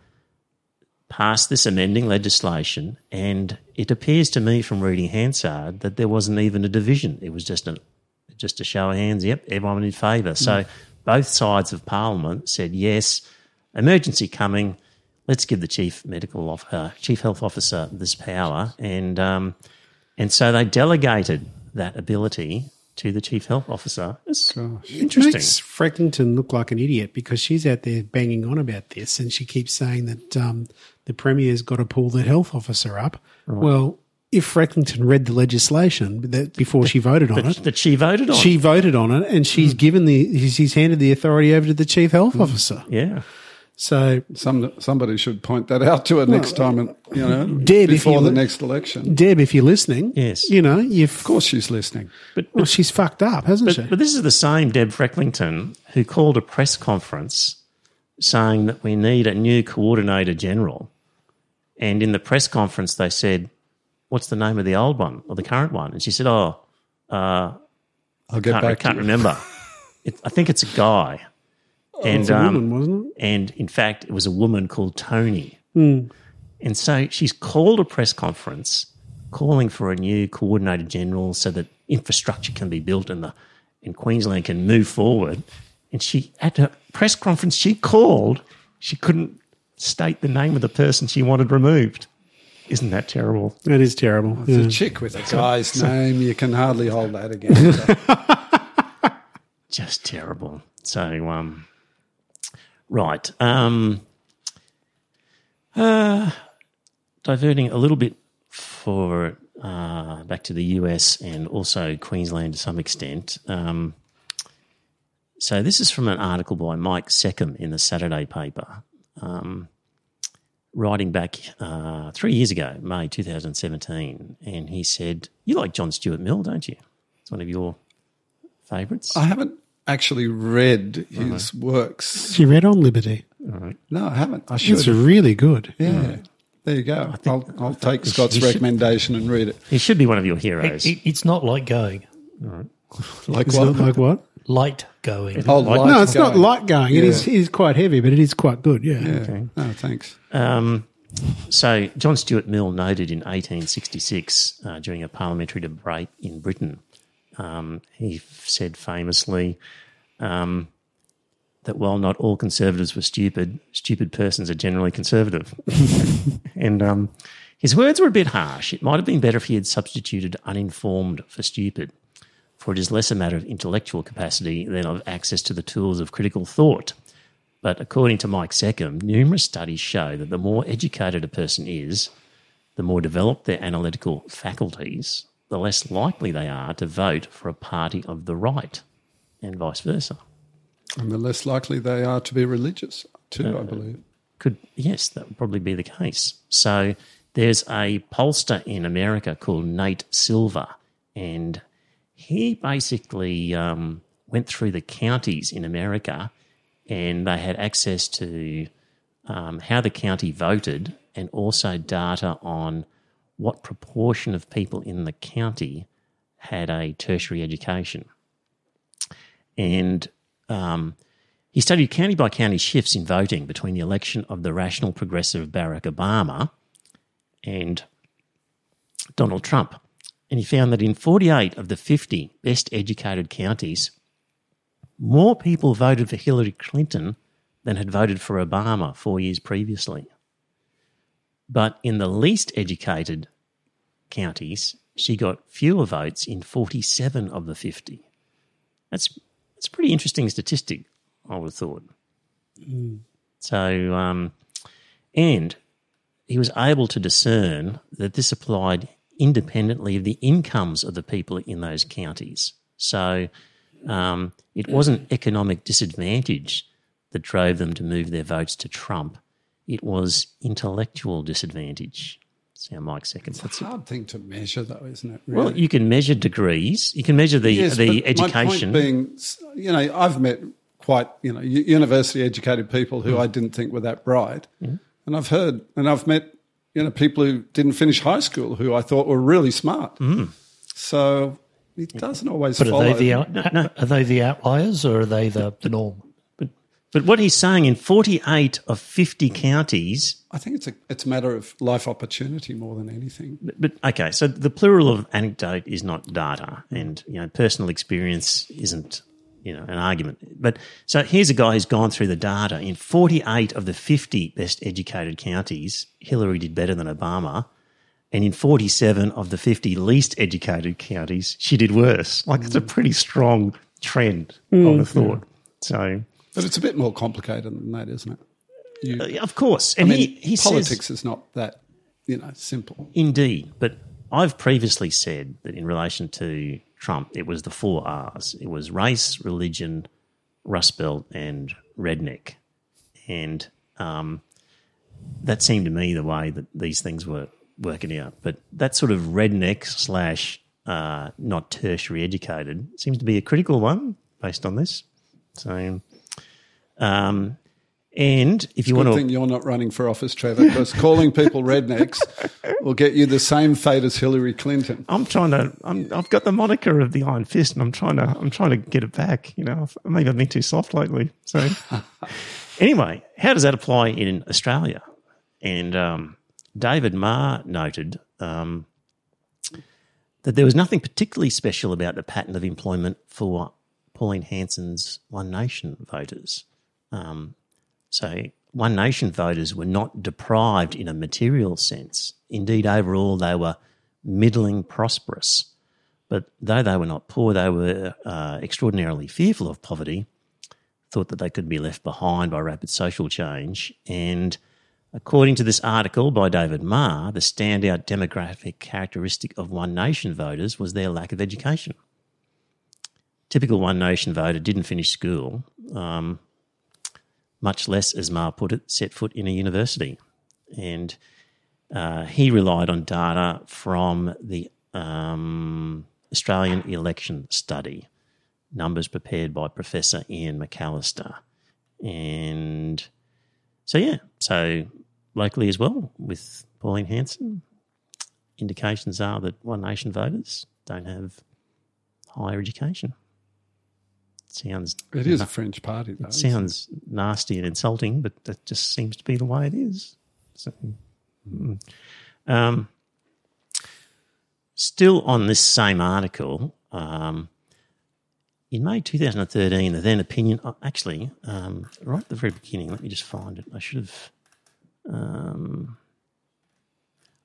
passed this amending legislation, and it appears to me from reading Hansard that there wasn't even a division. It was just a just a show of hands. Yep, everyone in favour. So both sides of Parliament said yes. Emergency coming. Let's give the chief medical off, uh, chief health officer this power, and um, and so they delegated that ability to the chief health officer. It's It interesting. makes Frecklington look like an idiot because she's out there banging on about this and she keeps saying that um, the Premier's got to pull the health officer up. Well, if Frecklington read the legislation that before she voted on that, it, that she voted on. she voted on it and she's hmm. given the she's handed the authority over to the chief health hmm. officer. yeah. So Some, somebody should point that out to her next time, and you know, Deb, before the li- next election. Deb, if you're listening, Yes. you know you've Of course, she's listening. But, well, she's fucked up, hasn't she? but, but this is the same Deb Frecklington who called a press conference saying that we need a new coordinator general. And in the press conference, they said, What's the name of the old one or the current one? And she said, Oh, uh, I'll get can't, I can't remember. it, I think it's a guy. And It's a um, woman, wasn't it? and in fact, it was a woman called Tony. And so she's called a press conference calling for a new coordinator general so that infrastructure can be built and the and Queensland can move forward. And she at a press conference she called, she couldn't state the name of the person she wanted removed. Isn't that terrible? That is terrible. It's Yeah. a chick with a guy's name. You can hardly hold that against her. Just terrible. So um right. Um uh diverting a little bit for uh, back to the US and also Queensland to some extent. Um, so this is from an article by Mike Seccombe in the Saturday paper. Um, writing back uh, three years ago, May 2017, and he said, You like John Stuart Mill, don't you? It's one of your favourites. I haven't actually read his works. She read on Liberty. No, I haven't. I should. It's really good. yeah. There you go. I'll, I'll take Scott's should- recommendation and read it. He should be one of your heroes. It, it's not like going, Like Is it what? like what? Light going. Oh, light No, it's not light going. It Yeah. is, it is quite heavy, but it is quite good. Yeah. Yeah. No, thanks. Um, so, John Stuart Mill noted in 1866 uh, during a parliamentary debate in Britain, um, he said famously um, that while not all conservatives were stupid, stupid persons are generally conservative. and um, his words were a bit harsh. It might have been better if he had substituted uninformed for stupid, for it is less a matter of intellectual capacity than of access to the tools of critical thought. But according to Mike Seccombe, numerous studies show that the more educated a person is, the more developed their analytical faculties, the less likely they are to vote for a party of the right, and vice versa. And the less likely they are to be religious, too, I uh, believe. Could yes, that would probably be the case. So there's a pollster in America called Nate Silver, and he basically um, went through the counties in America, and they had access to um, how the county voted, and also data on what proportion of people in the county had a tertiary education. And um, he studied county by county shifts in voting between the election of the rational progressive Barack Obama and Donald Trump. And he found that in 48 of the 50 best educated counties, more people voted for Hillary Clinton than had voted for Obama four years previously. But in the least educated counties, she got fewer votes in 47 of the 50. That's, that's a pretty interesting statistic, I would have thought. So, um, and he was able to discern that this applied independently of the incomes of the people in those counties. So um, it wasn't economic disadvantage that drove them to move their votes to Trump. It was intellectual disadvantage. That's how Mike Seccombe's. It's a hard thing to measure, though, isn't it? Well, you can measure degrees. You can measure the Yes, the but My education. point being, you know, I've met quite, you know, university educated people Mm. who I didn't think were that bright. And I've heard, and I've met, you know, people who didn't finish high school who I thought were really smart. Mm. So it doesn't always But are they the out, are they the outliers or are they the, the norm? but what he's saying in 48 of 50 counties, I think it's a it's a matter of life opportunity more than anything. but, but okay, so the plural of anecdote is not data, and you know personal experience isn't you know an argument. But so here's a guy who's gone through the data in 48 of the 50 best educated counties, Hillary did better than Obama. And in 47 of the 50 least educated counties, she did worse. Like, it's a pretty strong trend, I would have thought. So, But it's a bit more complicated than that, isn't it? You, uh, of course. I And mean, he, he politics says, is not that, you know, simple. Indeed, but I've previously said that in relation to Trump, it was the four R's. It was race, religion, Rust Belt, and redneck, and um, that seemed to me the way that these things were working out. But that sort of redneck slash uh, not tertiary educated seems to be a critical one based on this. So, um, and if you want to thing you're not running for office, Trevor, because calling people rednecks will get you the same fate as Hillary Clinton. I'm trying to. I'm, I've got the moniker of the Iron Fist, and I'm trying to. I'm trying to get it back. You know, I've- maybe I've been too soft lately. So, anyway, how does that apply in Australia? And um, David Marr noted um, that there was nothing particularly special about the pattern of employment for Pauline Hanson's One Nation voters. Um, so, One Nation voters were not deprived in a material sense. Indeed, overall, they were middling prosperous. But though they were not poor, they were uh, extraordinarily fearful of poverty, thought that they could be left behind by rapid social change. And according to this article by David Marr, the standout demographic characteristic of One Nation voters was their lack of education. Typical One Nation voter didn't finish school, um, much less, as Marr put it, set foot in a university. and uh, he relied on data from the um, Australian Election Study, numbers prepared by Professor Ian McAllister. And so, yeah, so locally as well with Pauline Hanson, indications are that One Nation voters don't have higher education. Sounds It is a fringe party, though. it sounds nasty and insulting, but that just seems to be the way it is. So, mm. um, still on this same article, um, in May 2013, the then opinion, oh, actually, um, right at the very beginning, let me just find it. I should have, um,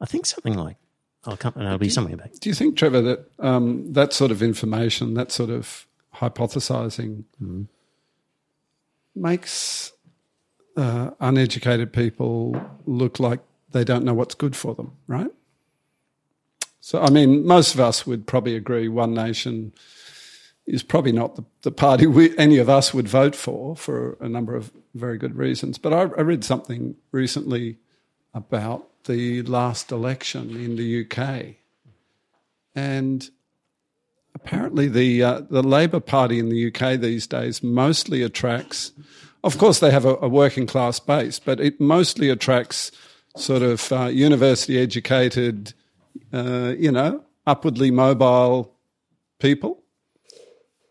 I think something like, I'll come, and it'll be something about Do you think, Trevor, that um, that sort of information, that sort of hypothesizing, makes uh, uneducated people look like they don't know what's good for them, right? So, I mean, most of us would probably agree One Nation is probably not the, the party we, any of us would vote for, for a number of very good reasons. But I, I read something recently about the last election in the UK. And apparently, the, uh, the Labor Party in the UK these days mostly attracts, of course, they have a, a working class base, but it mostly attracts sort of uh, university educated, uh, you know, upwardly mobile people.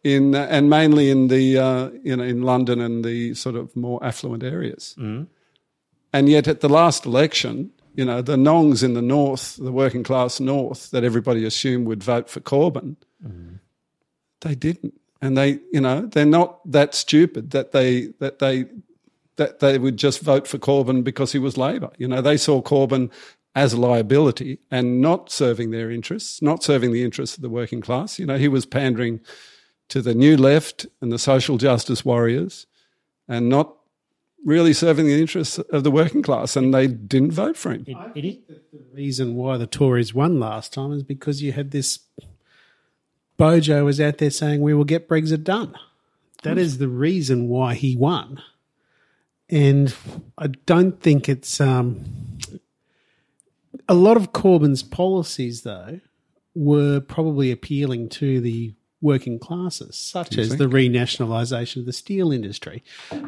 In, and mainly in the uh, you know in London and the sort of more affluent areas, and yet at the last election, you know, the Nongs in the north, the working class north, that everybody assumed would vote for Corbyn, Mm-hmm. they didn't, and they, you know, they're not that stupid that they that they that they would just vote for Corbyn because he was Labor. You know, they saw Corbyn as a liability and not serving their interests, not serving the interests of the working class. You know, he was pandering to the new left and the social justice warriors, and not really serving the interests of the working class, and they didn't vote for him. it. It is. The reason why the Tories won last time is because you had this Bojo was out there saying we will get Brexit done. That is the reason why he won. And I don't think it's um, a lot of Corbyn's policies, though, were probably appealing to the working classes, such as the renationalisation of the steel industry,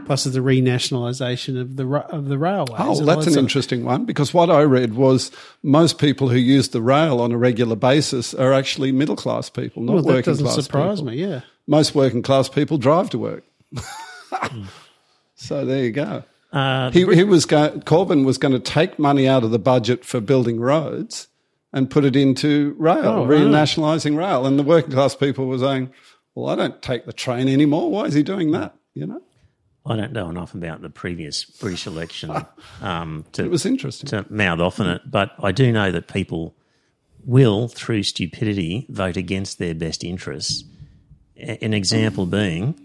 plus the renationalisation of the of the railways. Oh, that's an of- interesting one because what I read was most people who use the rail on a regular basis are actually middle class people, not Well, that working doesn't class surprise people. me. Yeah. Most working class people drive to work. so there you go. Uh, He, he was go, Corbyn was going to take money out of the budget for building roads and put it into rail, Oh, right. renationalising rail. And the working class people were saying, "Well, I don't take the train anymore. Why is he doing that?" You know, I don't know enough about the previous British election um, to, it was interesting. to mouth off on it, but I do know that people will, through stupidity, vote against their best interests. An example being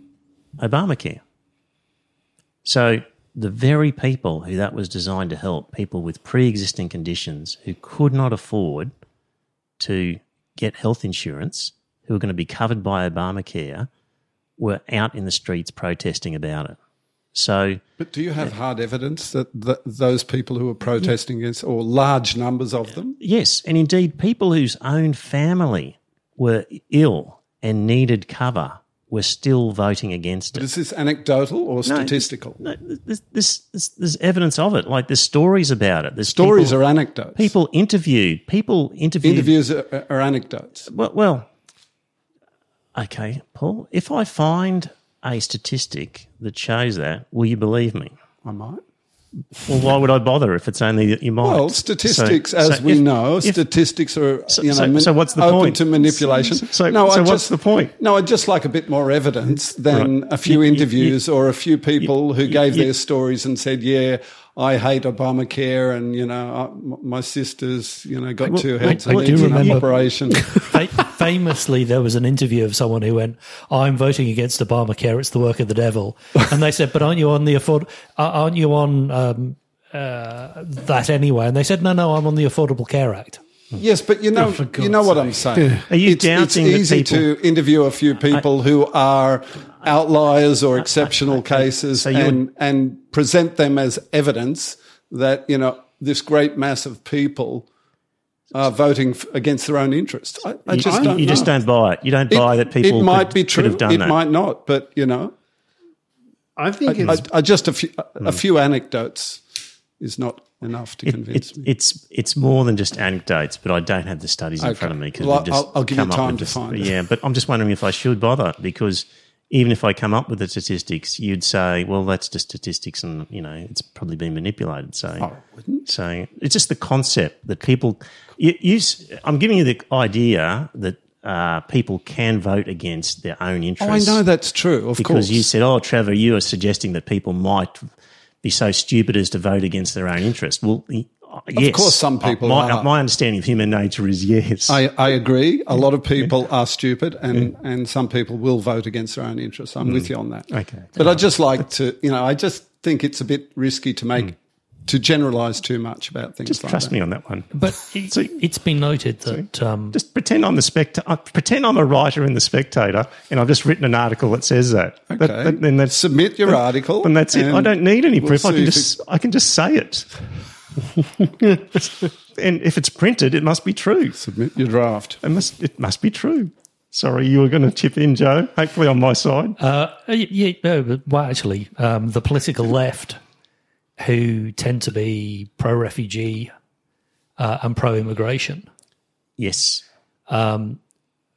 Obamacare. So the very people who that was designed to help, people with pre-existing conditions who could not afford to get health insurance, who are going to be covered by Obamacare, were out in the streets protesting about it. So But do you have hard evidence that th those people who were protesting against, or large numbers of them, Yes, and indeed, people whose own family were ill and needed cover were still voting against it. is this anecdotal or statistical? No, there's, there's, there's, there's evidence of it. Like there's stories about it. There's Stories people, are anecdotes. people interviewed. People interviewed. Interviews are, are anecdotes. Well, well, okay, Paul. If I find a statistic that shows that, will you believe me? I might. Well, why would I bother if it's only that you might? Well, statistics, so as we if- know, if- statistics are you know so- so what's the open point? to manipulation. So- so no, I what's just, the point? No, I'd just like a bit more evidence than Right. a few You- you- interviews or a few people who gave you- their stories and said, "Yeah, I hate Obamacare," and you know, I, my sister's you know got Well, two I- heads I and do an remember- operation. famously, there was an interview of someone who went, "I'm voting against Obamacare. It's the work of the devil." And they said, "But aren't you on the afford? uh, Aren't you on um, uh, that anyway?" And they said, "No, no, I'm on the Affordable Care Act." Yes, but you know, you know what I'm saying. Are you it's, it's doubting that easy people- to interview a few people who are outliers or exceptional cases So you and and present them as evidence that you know this great mass of people are voting f- against their own interest. I, I You, just you- don't. you just don't buy it. You don't It- buy that people It might could, be could true. have done it that. might not. But you know, I think I, it's I just a few, a hmm. few anecdotes is not enough to It- convince it's me. it's it's more than just anecdotes, but I don't have the studies in front of me because Well, just I'll- I'll give you come up time to this- find it. Yeah, but I'm just wondering if I should bother because even if I come up with the statistics, you'd say, well, that's just statistics, and you know, it's probably been manipulated. So, oh, I wouldn't. so it's just the concept that people. You, you, I'm giving you the idea that uh, people can vote against their own Oh, I know that's true. Of because course, Because you said, "Oh, Trevor, you are suggesting that people might be so stupid as to vote against their own interest." Well, y- yes, course some people My, are. my understanding of human nature is yes. I, I agree. A lot of people are stupid, and, and some people will vote against their own interests. I'm with you on that. Mm. Okay. but I just like to, you know, I just think it's a bit risky to make to generalize too much about things. Just like trust that. me on that one. But it, So- it's been noted that um, Just pretend I'm the spectator. Uh, pretend I'm a writer in the Spectator, and I've just written an article that says that. But- Okay. but then that's Submit your article, and that's it. I don't need any we'll proof. I can if just I can just say it. and if it's printed, it must be true. submit your draft. It must it must be true. Sorry, you were going to chip in, Joe. Hopefully on my side. Uh, yeah, no, well, actually, um, the political left, who tend to be pro-refugee uh, and pro-immigration, yes.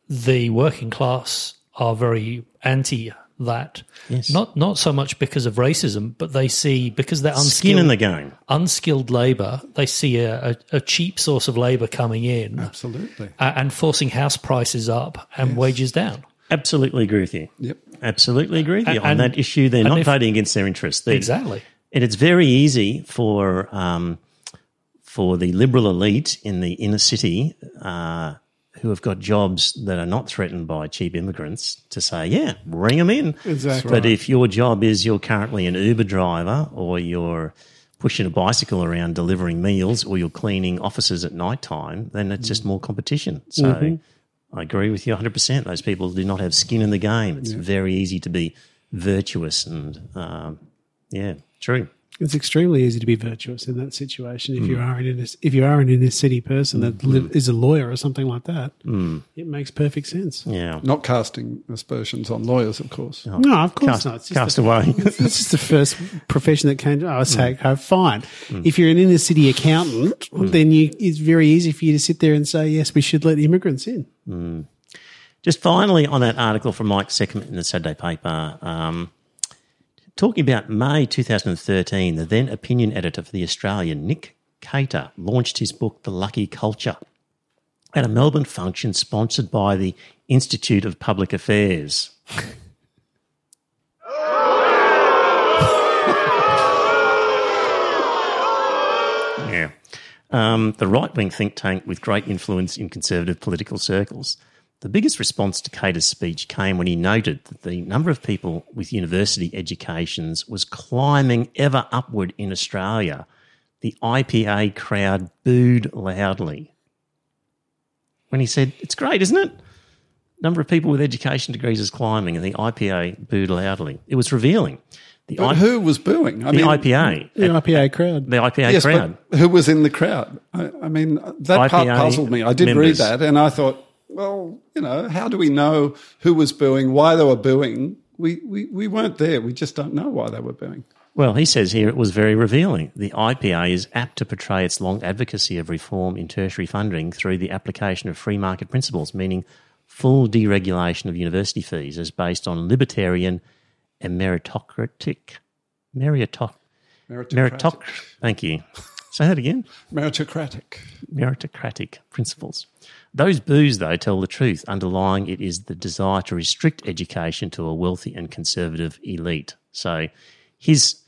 the working class are very anti that. Yes. Not not so much because of racism, but they see because they're Skin unskilled, in the game. unskilled labour. They see a, a, a cheap source of labour coming in Absolutely. a- and forcing house prices up and wages down. Absolutely agree with you. Yep. Absolutely agree with you. And- on and- that issue, they're not if- voting against their interests. They're- Exactly. And it's very easy for um, for the liberal elite in the inner city uh, who have got jobs that are not threatened by cheap immigrants to say, yeah, bring them in. Exactly. But if your job is you're currently an Uber driver or you're pushing a bicycle around delivering meals or you're cleaning offices at night time, then it's just more competition. So I agree with you 100%. Those people do not have skin in the game. It's very easy to be virtuous and, um, yeah, true. It's extremely easy to be virtuous in that situation if Hmm. you are an inner, if you are an inner city person that li- is a lawyer or something like that. Hmm. It makes perfect sense. Yeah. Not casting aspersions on lawyers, of course. No, of course Cast, not. It's cast the- away. This is the first profession that came. I was saying, oh, fine. If you're an inner city accountant, Hmm. then you it's very easy for you to sit there and say, yes, we should let immigrants in. Just finally on that article from Mike Seccombe in the Saturday paper, um, talking about May 2013, the then opinion editor for The Australian, Nick Cater, launched his book, The Lucky Culture, at a Melbourne function sponsored by the Institute of Public Affairs. yeah. Um, the right wing think tank with great influence in conservative political circles. The biggest response to Cater's speech came when he noted that the number of people with university educations was climbing ever upward in Australia. The IPA crowd booed loudly. When he said, It's great, isn't it? Number of people with education degrees is climbing, and the IPA booed loudly. It was revealing. The, But I- who was booing? I the mean, IPA. The IPA crowd. The IPA Yes, crowd. but who was in the crowd? I, I mean, that part puzzled me. I did members. read that, and I thought, well, you know, how do we know who was booing, why they were booing? We, we, we weren't there. We just don't know why they were booing. Well, he says here it was very revealing. The IPA is apt to portray its long advocacy of reform in tertiary funding through the application of free market principles, meaning full deregulation of university fees as based on libertarian and meritocratic. Meritoc, Meritocratic. meritoc, thank you. Say that again. Meritocratic. Meritocratic principles. Those boos, though, tell the truth. Underlying it is the desire to restrict education to a wealthy and conservative elite. So his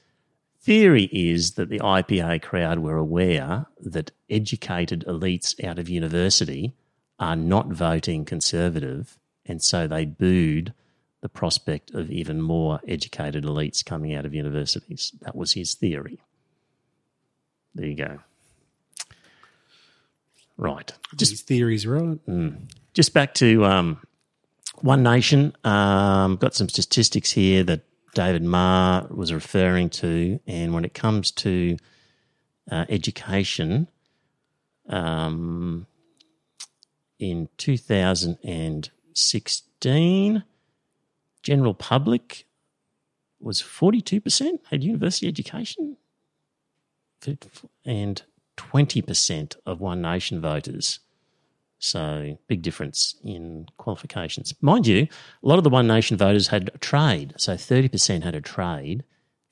theory is that the IPA crowd were aware that educated elites out of university are not voting conservative, and so they booed the prospect of even more educated elites coming out of universities. That was his theory. There you go. Right. Just His theory's right. just back to um, One Nation. Um, got some statistics here that David Marr was referring to, and when it comes to uh, education um, in 2016, general public was 42% had university education and 20% of One Nation voters. So, big difference in qualifications. Mind you, a lot of the One Nation voters had a trade. So, 30% had a trade,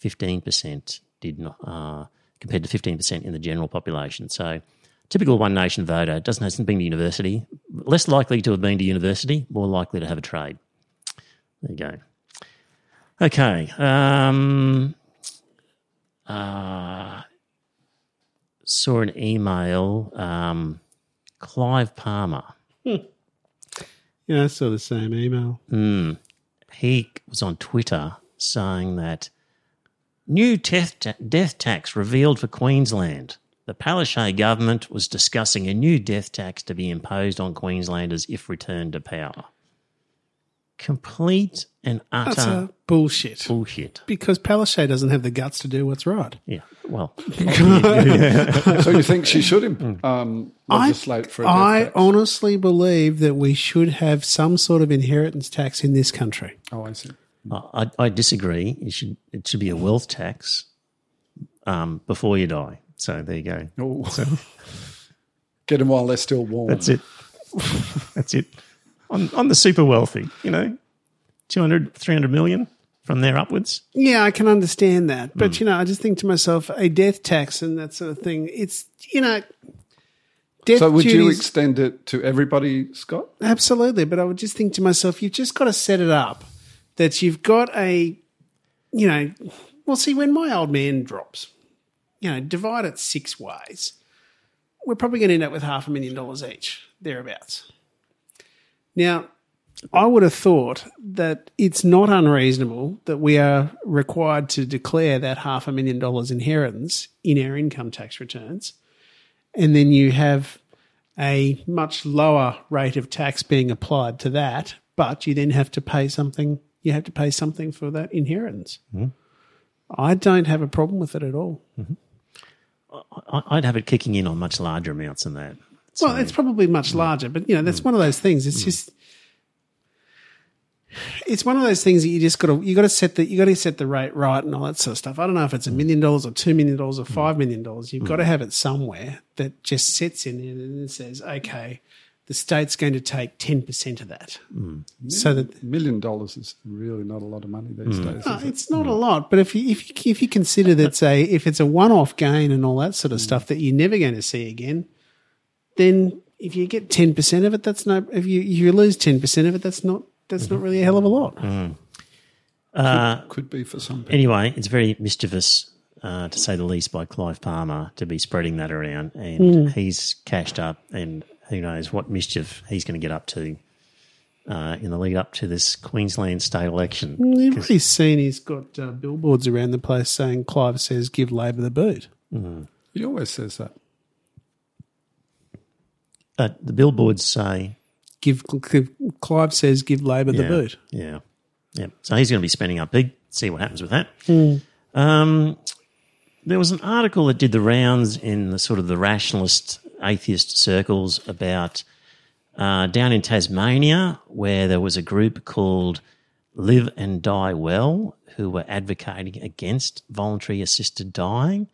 15% did not, uh, compared to 15% in the general population. So, typical One Nation voter doesn't hasn't been to university, less likely to have been to university, more likely to have a trade. There you go. Okay. Um, uh, saw an email. Um, Clive Palmer. Yeah, I saw the same email. He was on Twitter saying that new death, ta- death tax revealed for Queensland. The Palaszczuk government was discussing a new death tax to be imposed on Queenslanders if returned to power. Complete and That's utter a bullshit. bullshit. Because Palaszczuk doesn't have the guts to do what's right. Yeah, well, so you think she should im- um, legislate for a death I tax? honestly believe that we should have some sort of inheritance tax in this country. Oh, I see. I, I disagree. It should it should be a wealth tax um, before you die. So there you go. Oh. Get them while they're still warm. That's it. That's it. On on the super wealthy, you know, 200, 300 million from there upwards. Yeah, I can understand that. But, hmm. you know, I just think to myself, a death tax and that sort of thing, it's, you know, death So would you extend it to everybody, Scott? Absolutely, but I would just think to myself, you've just got to set it up that you've got a, you know, well, see, when my old man drops, you know, divide it six ways, we're probably going to end up with half a million dollars each, thereabouts. Now, I would have thought that it's not unreasonable that we are required to declare that half a million dollars inheritance in our income tax returns. And then you have a much lower rate of tax being applied to that, but you then have to pay something. You have to pay something for that inheritance. Mm-hmm. I don't have a problem with it at all. Mm-hmm. I- I'd have it kicking in on much larger amounts than that. Well, it's probably much mm. larger, but you know that's mm. one of those things. It's mm. just it's one of those things that you just got to you got to set the you got to set the rate right and all that sort of stuff. I don't know if it's a million dollars or two million dollars or five million dollars. You've got to have it somewhere that just sits in there and says, okay, the state's going to take ten percent of that, so that A million dollars is really not a lot of money these days. no, is it? it's not a lot, but if you if you, if you consider that say if it's a one off gain and all that sort of stuff that you're never going to see again, then if you get ten percent of it, that's no. If you if you lose ten percent of it, that's not that's not really a hell of a lot. Could be for some people. Anyway, it's very mischievous, uh, to say the least, by Clive Palmer to be spreading that around, and he's cashed up, and who knows what mischief he's going to get up to uh, in the lead up to this Queensland state election. You've already seen he's got uh, billboards around the place saying Clive says give Labor the boot. He always says that. Uh, the billboards say Give, Clive says give Labor the boot. Yeah, yeah. So he's going to be spending up big. See what happens with that. Um, there was an article that did the rounds in the sort of the rationalist atheist circles about uh, down in Tasmania, where there was a group called Live and Die Well, who were advocating against voluntary assisted dying,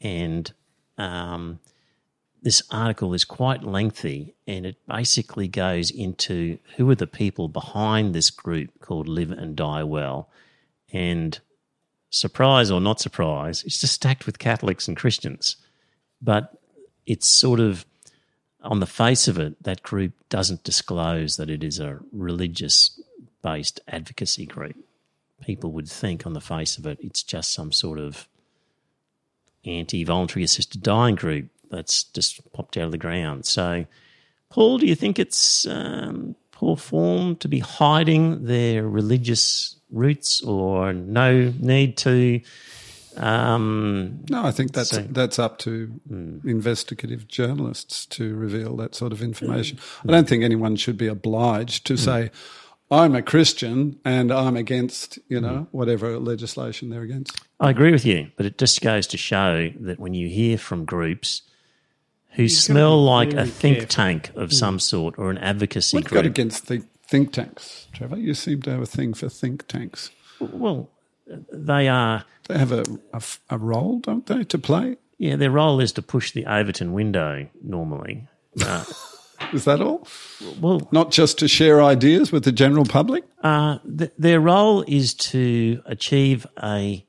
and um, this article is quite lengthy and it basically goes into who are the people behind this group called Live and Die Well. And surprise or not surprise, it's just stacked with Catholics and Christians. But it's sort of, on the face of it, that group doesn't disclose that it is a religious based advocacy group. People would think, on the face of it, it's just some sort of anti voluntary assisted dying group that's just popped out of the ground. So, Paul, do you think it's um, poor form to be hiding their religious roots or no need to? Um, No, I think that's So- that's up to investigative journalists to reveal that sort of information. I don't think anyone should be obliged to say, I'm a Christian and I'm against, you know, whatever legislation they're against. I agree with you, but it just goes to show that when you hear from groups who smell like a think careful. tank of some sort or an advocacy What have you got group, against the think tanks, Trevor? You seem to have a thing for think tanks. well, they are. They have a a role, don't they, to play? Yeah, their role is to push the Overton window normally. Uh, Is that all? well, Not just to share ideas with the general public? uh, th- their role is to achieve a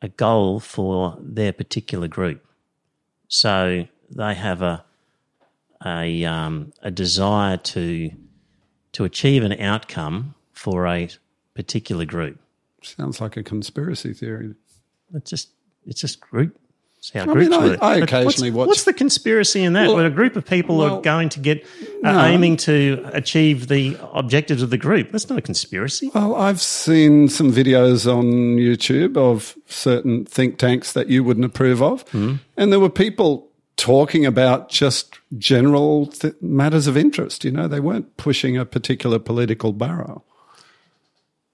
a goal for their particular group. So they have a a um, a desire to to achieve an outcome for a particular group. Sounds like a conspiracy theory. It's just it's just group. It's how I groups mean, I- work. I occasionally what's, watch- What's the conspiracy in that? Well, when a group of people well, are going to get uh, no. aiming to achieve the objectives of the group. That's not a conspiracy. Well, I've seen some videos on YouTube of certain think tanks that you wouldn't approve of, and there were people talking about just general th- matters of interest. You know, they weren't pushing a particular political barrow.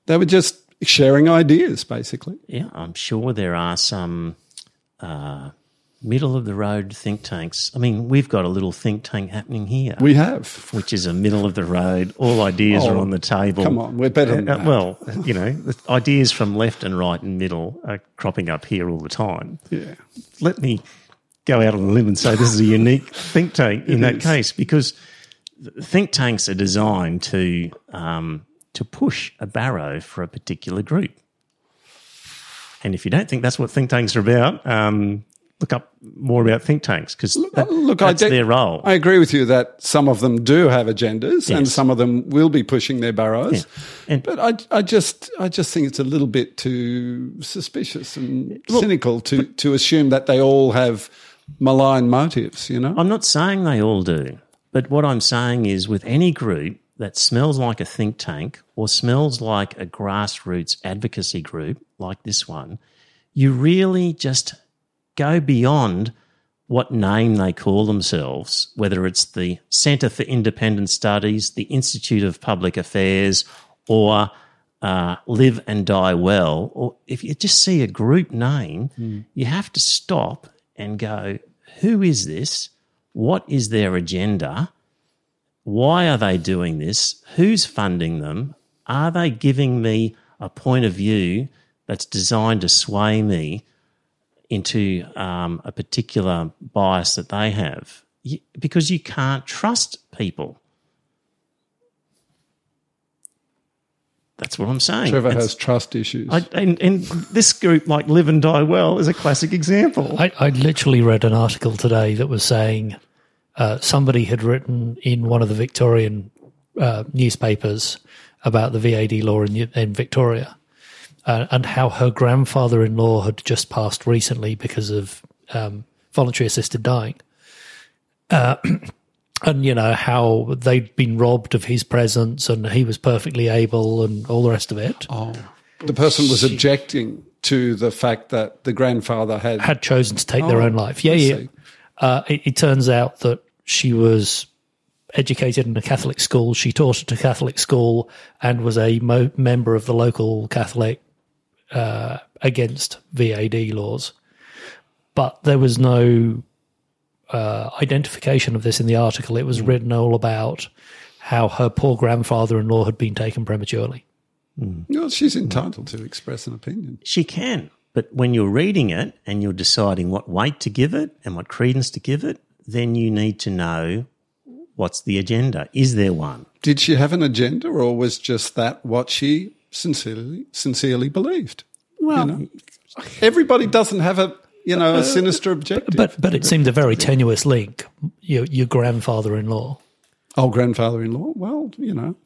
They were just sharing ideas, basically. Yeah, I'm sure there are some uh, middle of the road think tanks. I mean, we've got a little think tank happening here, We have. which is a middle of the road. All ideas are Oh, on the table. Come on, we're better than Uh, that. well, you know, ideas from left and right and middle are cropping up here all the time. yeah. let me go out on a limb and say this is a unique think tank in that is. case because think tanks are designed to um, to push a barrow for a particular group. And if you don't think that's what think tanks are about, um, look up more about think tanks because that, Look, I that's de- their role. I agree with you that some of them do have agendas, and some of them will be pushing their barrows. And- but I, I just, I just think it's a little bit too suspicious and cynical to to assume that they all have malign motives. You know, I'm not saying they all do, but what I'm saying is with any group that smells like a think tank or smells like a grassroots advocacy group like this one, you really just go beyond what name they call themselves, whether it's the Centre for Independent Studies, the Institute of Public Affairs, or uh, Live and Die Well, or if you just see a group name, you have to stop and go, who is this? What is their agenda? Why are they doing this? Who's funding them? Are they giving me a point of view that's designed to sway me into um, a particular bias that they have? Because you can't trust people. That's what I'm saying. Trevor It's- has trust issues. I, and, and this group, like Live and Die Well, is a classic example. I, I literally read an article today that was saying uh, somebody had written in one of the Victorian uh, newspapers about the VAD law in, in Victoria uh, and how her grandfather in law had just passed recently because of um, voluntary assisted dying. And, you know, how they'd been robbed of his presence and he was perfectly able and all the rest of it. oh, the person was objecting to the fact that the grandfather had. had chosen to take their Oh, own life. Yeah, yeah. Uh, it, it turns out that she was educated in a Catholic school. She taught at a Catholic school and was a mo- member of the local Catholic uh, against VAD laws. But there was no uh, identification of this in the article. It was Hmm. written all about how her poor grandfather-in-law had been taken prematurely. Well, she's entitled to express an opinion. She can. But when you're reading it and you're deciding what weight to give it and what credence to give it, then you need to know what's the agenda. Is there one? Did she have an agenda, or was just that what she sincerely sincerely believed? Well, You know, everybody doesn't have a you know a sinister objective. But but it seemed a very tenuous link. Your your grandfather-in-law. oh, grandfather-in-law. Well, you know,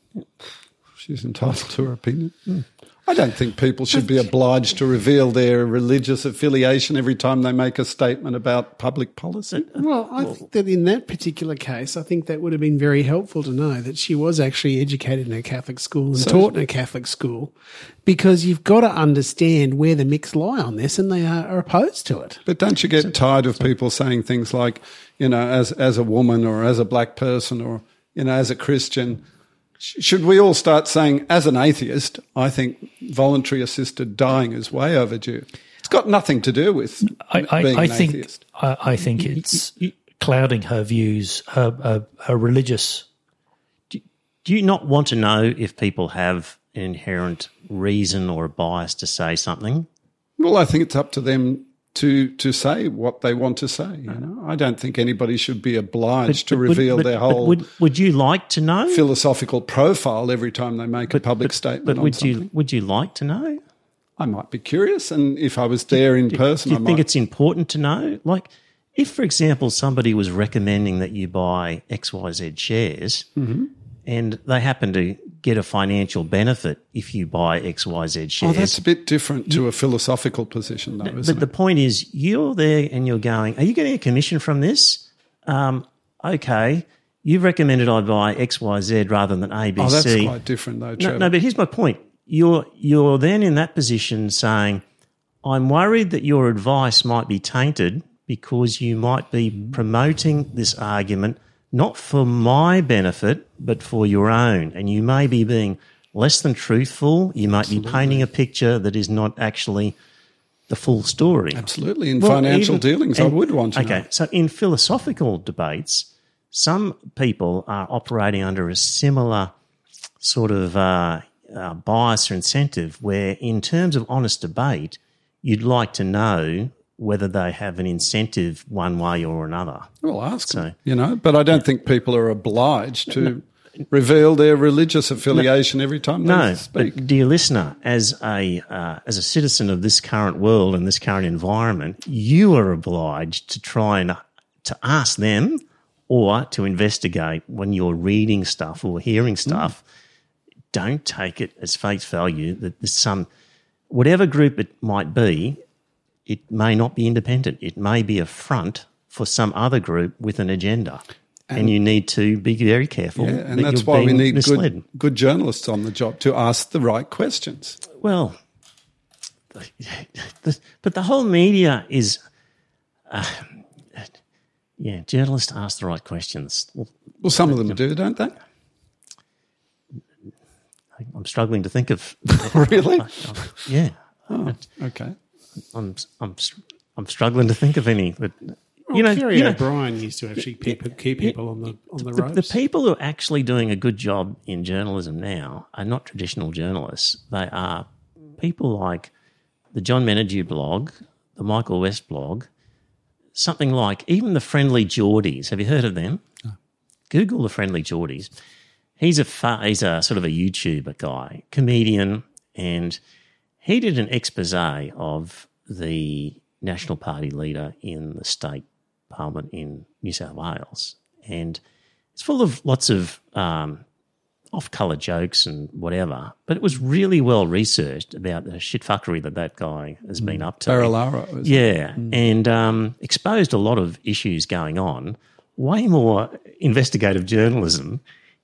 she's entitled to her opinion. Hmm. I don't think people should be obliged to reveal their religious affiliation every time they make a statement about public policy. Well, I think that in that particular case, I think that would have been very helpful to know that she was actually educated in a Catholic school and taught in a Catholic school, because you've got to understand where the Micks lie on this, and they are, are opposed to it. But don't you get tired of people saying things like, you know, as as a woman or as a black person or you know as a Christian, Should we all start saying, as an atheist, I think voluntary assisted dying is way overdue? It's got nothing to do with I, I, being I an think atheist. I, I think it's clouding her views, her her, her religious. Do you not want to know if people have an inherent reason or a bias to say something? Well, I think it's up to them to to say what they want to say. You know, I don't think anybody should be obliged to But would- reveal but- their but whole would, would you like to know? philosophical profile every time they make a public but, statement but would you would you like to know? I might be curious, and if I was there in person, Do I think might. it's important to know? Like, if, for example, somebody was recommending that you buy XYZ shares Mm-hmm. And they happen to get a financial benefit if you buy XYZ shares. Oh, that's a bit different to a philosophical position, though, isn't but the point is, you're there and you're going, Are you getting a commission from this? Um, okay. You've recommended I buy XYZ rather than ABC. Oh, that's quite different, though, No, Trevor. no, but here's my point. You're you're then in that position saying, I'm worried that your advice might be tainted because you might be promoting this argument not for my benefit, but for your own. And you may be being less than truthful. You might be painting a picture that is not actually the full story. Absolutely. In Well, financial even- dealings, I would want to Okay, know. so in philosophical debates, some people are operating under a similar sort of uh, uh, bias or incentive where, in terms of honest debate, you'd like to know whether they have an incentive one way or another. Well, ask them, you know, but I don't think people are obliged to reveal their religious affiliation every time they No, speak. but dear listener, as a uh, as a citizen of this current world and this current environment, you are obliged to try and to ask them or to investigate when you're reading stuff or hearing stuff. Don't take it as face value that there's some whatever group it might be. It may not be independent. It may be a front for some other group with an agenda. And, you need to be very careful. Yeah, and that that's why we need good, good journalists on the job to ask the right questions. Well, the, but the whole media is, uh, yeah, journalists ask the right questions. Well, Well, some of them do, don't they? I'm struggling to think of. really? Yeah, Okay. I'm I'm I'm struggling to think of any. But you know, Kerry you know, O'Brien used to actually keep, keep people on the on the the, ropes. the people who are actually doing a good job in journalism now are not traditional journalists. They are people like the John Menadue blog, the Michael West blog, something like even the Friendly Jordies. Have you heard of them? Google the Friendly Jordies. He's a fa- he's a sort of a YouTuber guy, comedian, and he did an expose of the National Party leader in the state parliament in New South Wales, and it's full of lots of um, off-color jokes and whatever. But it was really well researched about the shitfuckery that that guy has been up to. Barilaro. is- Yeah, and um, exposed a lot of issues going on. Way more investigative journalism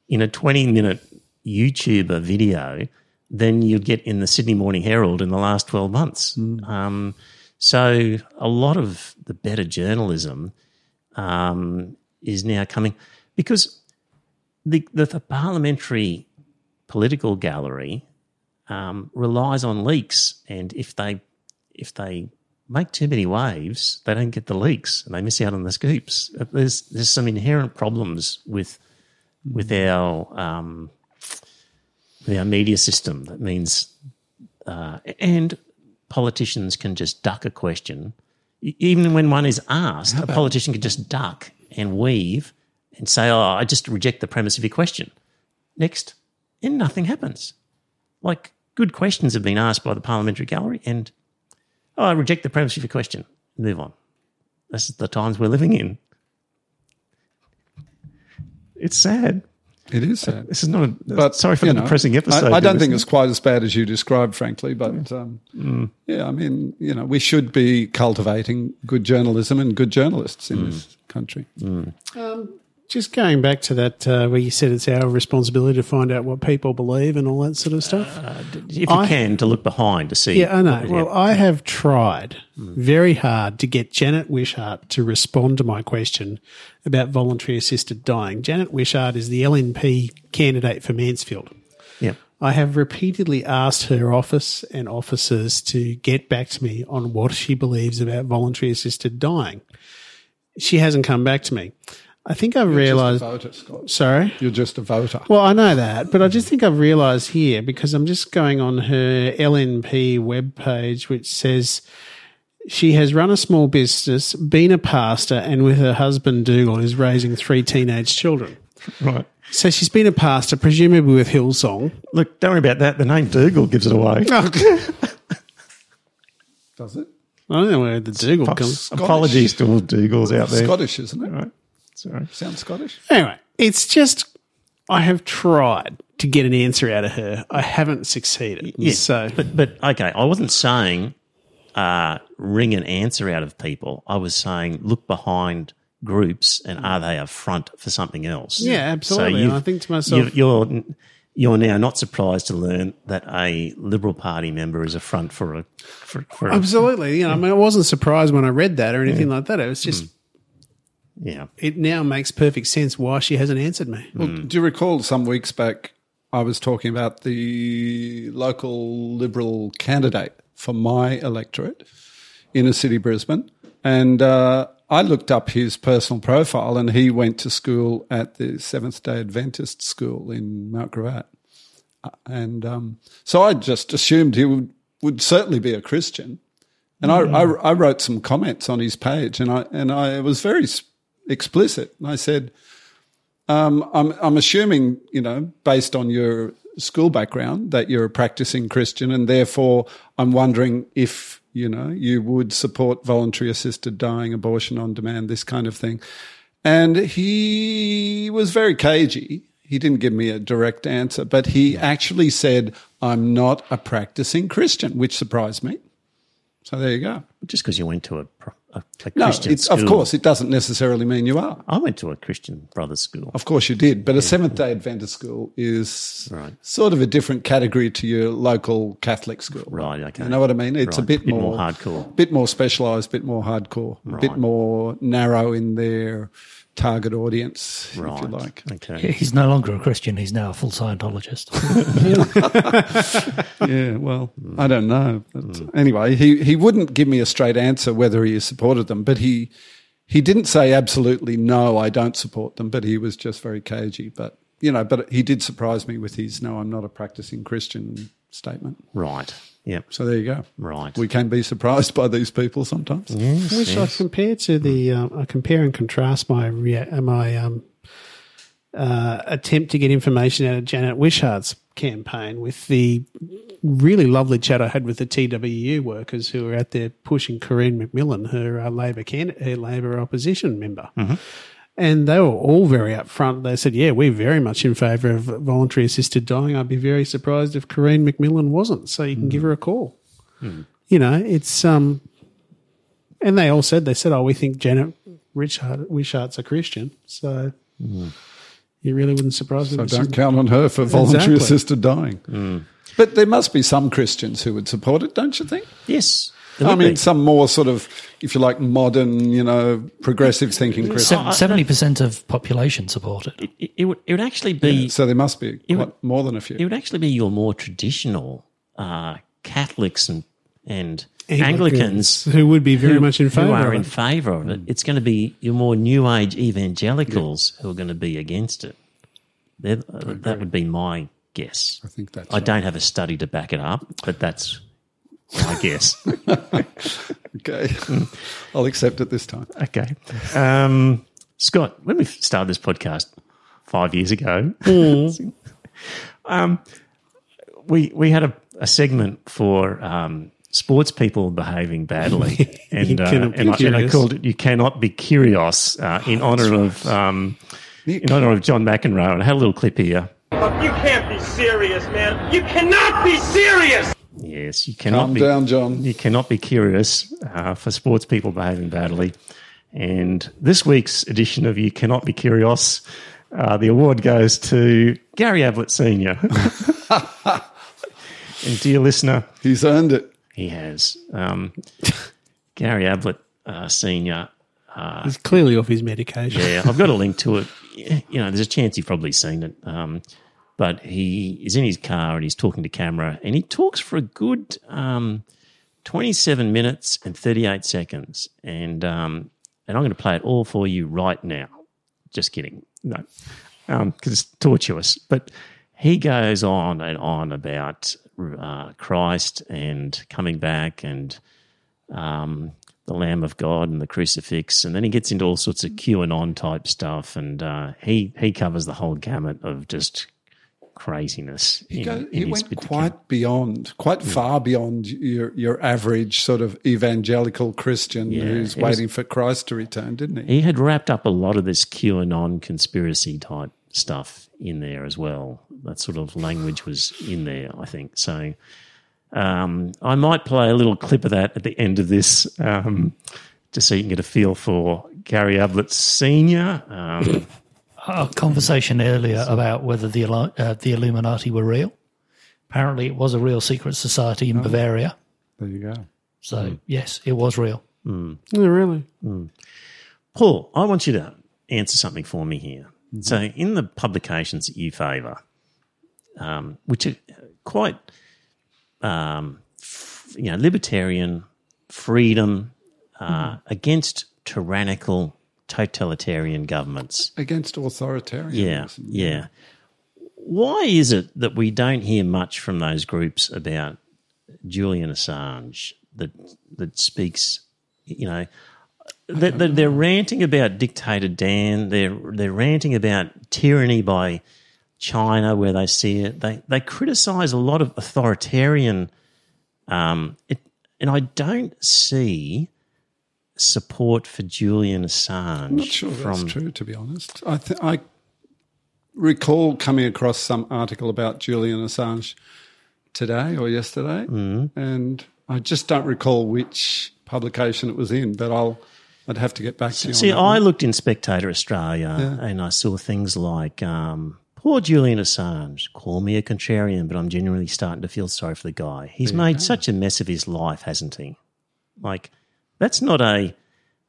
in a 20 minute YouTuber video than you'd get in the Sydney Morning Herald in the last 12 months. Um, so a lot of the better journalism um, is now coming because the, the, the parliamentary political gallery um, relies on leaks, and if they if they make too many waves, they don't get the leaks and they miss out on the scoops. There's there's some inherent problems with with our um, our media system. That means uh, and politicians can just duck a question, even when one is asked. A politician can just duck and weave and say, "Oh, I just reject the premise of your question." Next, and nothing happens. Like good questions have been asked by the parliamentary gallery, and oh, I reject the premise of your question. Move on. This is the times we're living in. It's sad. It is sad. This is not a. But sorry for you the know, depressing episode. I, I don't but think it's- it's quite as bad as you described, frankly. But um, Mm. yeah, I mean, you know, we should be cultivating good journalism and good journalists Mm. in this country. Just going back to that uh, where you said it's our responsibility to find out what people believe and all that sort of stuff. If you I- can, to look behind to see. Yeah, I know. Well, I have tried very hard to get Janet Wishart to respond to my question about voluntary assisted dying. Janet Wishart is the LNP candidate for Mansfield. yeah. I have repeatedly asked her office and officers to get back to me on what she believes about voluntary assisted dying. She hasn't come back to me. I think I've Just realised. a voter, Scott. Sorry. You're just a voter. Well, I know that, but I just think I've realised here because I'm just going on her LNP webpage, which says she has run a small business, been a pastor, and with her husband Dougal is raising three teenage children. Right. So she's been a pastor, presumably with Hillsong. Look, don't worry about that. The name Dougal gives it away. Oh, Does it? I don't know where the Dougal comes. Scottish. Apologies to all Dougals out there. Scottish, isn't it? Right. Sorry. Sounds Scottish. Anyway, it's just I have tried to get an answer out of her. I haven't succeeded. Yeah, So but but okay, I wasn't saying uh, wring an answer out of people. I was saying look behind groups and are they a front for something else? Yeah, absolutely. And I think to myself- you- you're you're now not surprised to learn that a Liberal Party member is a front for a for, for a, absolutely, you know, I mean, I wasn't surprised when I read that or anything like that. It was just yeah. it now makes perfect sense why she hasn't answered me. Well, do you recall some weeks back I was talking about the local Liberal candidate for my electorate, in inner city Brisbane, and uh, I looked up his personal profile, and he went to school at the Seventh Day Adventist school in Mount Gravatt, Uh, and um, so I just assumed he would would certainly be a Christian. And I, I, I wrote some comments on his page, and I and I was very s- explicit. And I said, um, I'm, I'm assuming, you know, based on your school background, that you're a practicing Christian, and therefore I'm wondering if, you know, you would support voluntary assisted dying, abortion on demand, this kind of thing. And he was very cagey. He didn't give me a direct answer, but he actually said, I'm not a practicing Christian, which surprised me. So there you go. Just because you went to a, a, a No, Christian it's, school. of course, it doesn't necessarily mean you are. I went to a Christian brothers school. Of course you did, but a Seventh Day Adventist school is Right. sort of a different category to your local Catholic school. Right, okay. You know what I mean? It's a Right, bit, bit more, more hardcore. bit more specialised, bit more hardcore, a bit more narrow in their target audience, if you like. Okay. He's no longer a Christian. He's now a full Scientologist. Yeah, well, hmm. I don't know. But hmm. Anyway, he, he wouldn't give me a straight answer whether he supported them, but he he didn't say absolutely no, I don't support them, but he was just very cagey. But you know, but he did surprise me with his no, I'm not a practicing Christian statement. Right. Yeah. So there you go. Right. We can be surprised by these people sometimes. Yes, Which yes. I compare to the um, I compare and contrast my rea- uh, my um, uh, attempt to get information out of Janet Wishart's campaign with the really lovely chat I had with the TWU workers who were out there pushing Corinne McMillan, her uh, Labor candidate, her Labor opposition member. And they were all very upfront. They said, "Yeah, we're very much in favour of voluntary assisted dying. I'd be very surprised if Corinne McMillan wasn't. So you can hmm. give her a call. Hmm. You know, it's um, and they all said they said, "Oh, we think Janet Richard Wishart's a Christian." So hmm. it really wouldn't surprise me. So don't count on her for voluntary Exactly. assisted dying. But there must be some Christians who would support it, don't you think? Yes. There I mean, be. some more sort of, if you like, modern, you know, progressive thinking Christians. Seventy percent of population support it. it, it would, it would actually be So there must be would- more than a few. it would actually be your more traditional uh, Catholics and and Anglicans Anglicans who would be very much in favor, who favour are of in it. favour of it. It's going to be your more New Age evangelicals who are going to be against it. Uh, that would be my guess. I think that's I don't have a study to back it up, but that's my guess. okay. I'll accept it this time. Okay. Um, Scott, when we started this podcast five years ago, um, we we had a, a segment for um, sports people behaving badly, and uh, cannot be and, I, and I called it "You Cannot Be Curious" uh, in honour of um, in honour of John McEnroe. And I had a little clip here. You can't be serious, man. You cannot be serious. Yes, you cannot Calm be down, John. You cannot be curious uh, for sports people behaving badly. And this week's edition of You Cannot Be Curious, uh, the award goes to Gary Ablett Sr. and dear listener, He's earned it. he has. Um, Gary Ablett uh, Sr. He's clearly off his medication. Yeah, I've got a link to it. You know, there's a chance you've probably seen it. Um, but he is in his car and he's talking to camera, and he talks for a good um, 27 minutes and 38 seconds. And um, and I'm going to play it all for you right now. Just kidding. No, because it's tortuous. But he goes on and on about uh, Christ and coming back and um, the Lamb of God and the crucifix, and then he gets into all sorts of QAnon type stuff, and uh, he he covers the whole gamut of just craziness. He, in- in went particular- quite beyond, quite far beyond your your average sort of evangelical Christian Yeah, who's it was- waiting for Christ to return, didn't he? He had wrapped up a lot of this QAnon conspiracy type stuff in there as well. That sort of language was in there, I think. So um, I might play a little clip of that at the end of this, um, just so you can get a feel for Gary Ablett Senior. Um, Our conversation earlier about whether the uh, the Illuminati were real. Apparently, it was a real secret society in Bavaria. There you go. So yes, it was real. Oh, really? Paul, I want you to answer something for me here. So, in the publications that you favour, um, which are quite, um, f- you know, libertarian, freedom, uh, against tyrannical, totalitarian governments. Against authoritarian. Yeah, yeah. Why is it that we don't hear much from those groups about Julian Assange that that speaks, you know, they're, they're, they're ranting about dictator Dan. They're they're ranting about tyranny by China, where they see it. They they criticise a lot of authoritarian, um, it, and I don't see support for Julian Assange I'm not sure from that's true, to be honest. I, th- I recall coming across some article about Julian Assange today or yesterday, Mm-hmm. and I just don't recall which publication it was in, but I'll I'd have to get back to you. See, on that I one. looked in Spectator Australia and I saw things like, um, poor Julian Assange, call me a contrarian, but I'm genuinely starting to feel sorry for the guy. He's made such a mess of his life, hasn't he? Like, that's not a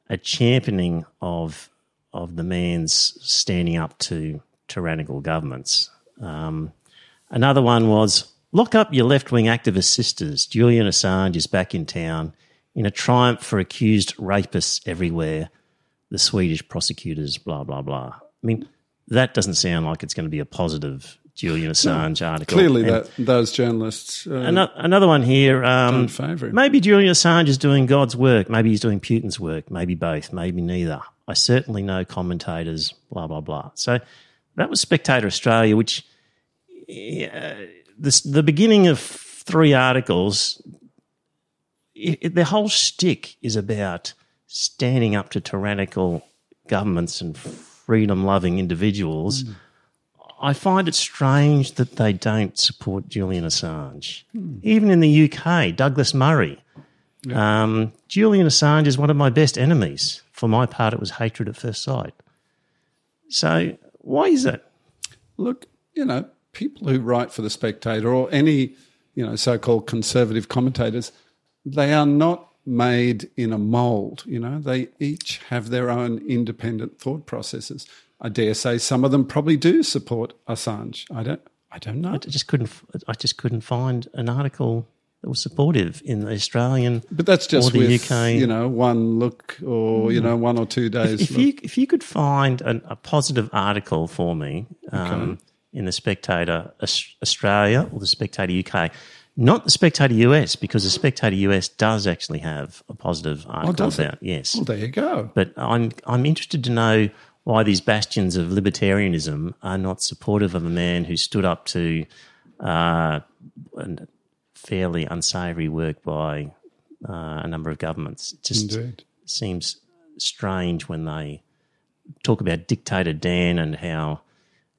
a championing of of the man's standing up to tyrannical governments. Um, another one was lock up your left wing activist sisters. Julian Assange is back in town in a triumph for accused rapists everywhere. The Swedish prosecutors, blah blah blah. I mean, that doesn't sound like it's going to be a positive Julian Assange article. Clearly, And- that those journalists. Uh, Ano- Another one here. Um, Don't favour him. maybe Julian Assange is doing God's work. Maybe he's doing Putin's work. Maybe both. Maybe neither. I certainly know commentators. Blah blah blah. So that was Spectator Australia, which uh, this, the beginning of three articles. It, it, their whole shtick is about standing up to tyrannical governments and freedom-loving individuals. I find it strange that they don't support Julian Assange. Even in the UK, Douglas Murray. Um, Julian Assange is one of my best enemies. For my part, it was hatred at first sight. So, why is that? look, you know, people who write for the Spectator or any, you know, so-called conservative commentators, they are not made in a mold. You know, they each have their own independent thought processes. I dare say some of them probably do support Assange. I don't. I don't know. I just couldn't. I just couldn't find an article that was supportive in the Australian. But that's just or the with UK. you know one look or you know one or two days. if look. you if you could find an, a positive article for me um, in the Spectator Australia or the Spectator UK, not the Spectator US, because the Spectator US does actually have a positive article Oh, it? about yes. well, there you go. But I'm I'm interested to know why these bastions of libertarianism are not supportive of a man who stood up to uh, fairly unsavoury work by uh, a number of governments. It just Indeed. seems strange when they talk about dictator Dan and how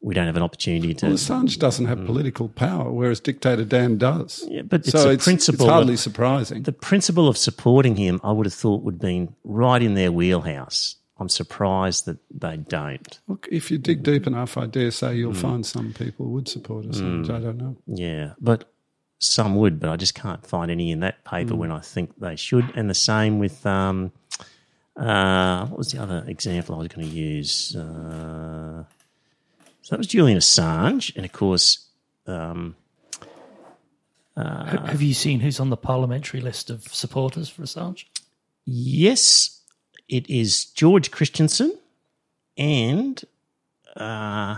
we don't have an opportunity to. Well, Assange doesn't have political power, whereas dictator Dan does. Yeah, but it's so a it's, principle It's hardly surprising. the principle of supporting him, I would have thought would have been right in their wheelhouse. I'm surprised that they don't. Look, if you dig deep enough, I dare say you'll find some people would support Assange. I don't know. Yeah, but some would, but I just can't find any in that paper when I think they should. And the same with um, uh, what was the other example I was going to use? Uh, so that was Julian Assange, and of course, um, Ha- Have you seen who's on the parliamentary list of supporters for Assange? yes, it is George Christensen and uh,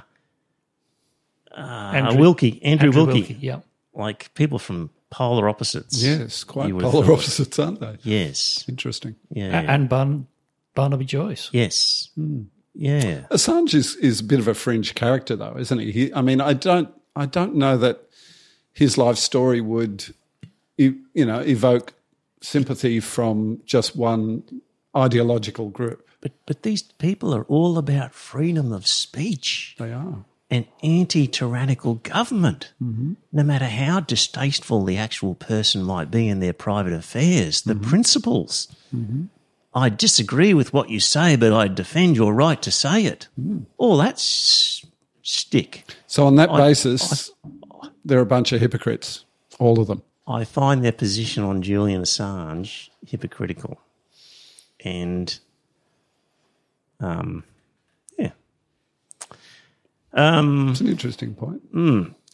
uh, Andrew- Wilkie, Andrew, Wilkie. Yeah. like people from polar opposites. Yes, quite You would have polar thought. opposites, aren't they? Yes. Interesting. Yeah. A- And Barn- Barnaby Joyce. yes. Yeah. Assange is, is a bit of a fringe character, though, isn't he? he? I mean, I don't, I don't know that his life story would, you know, evoke sympathy from just one ideological group. But but these people are all about freedom of speech They are. An anti-tyrannical government. Mm-hmm. No matter how distasteful the actual person might be in their private affairs, the mm-hmm. principles. Mm-hmm. I disagree with what you say, but I defend your right to say it. Mm. All that's stick. So on that basis, they're a bunch of hypocrites, all of them. I find their position on Julian Assange hypocritical. And, um, yeah. Um, It's an interesting point.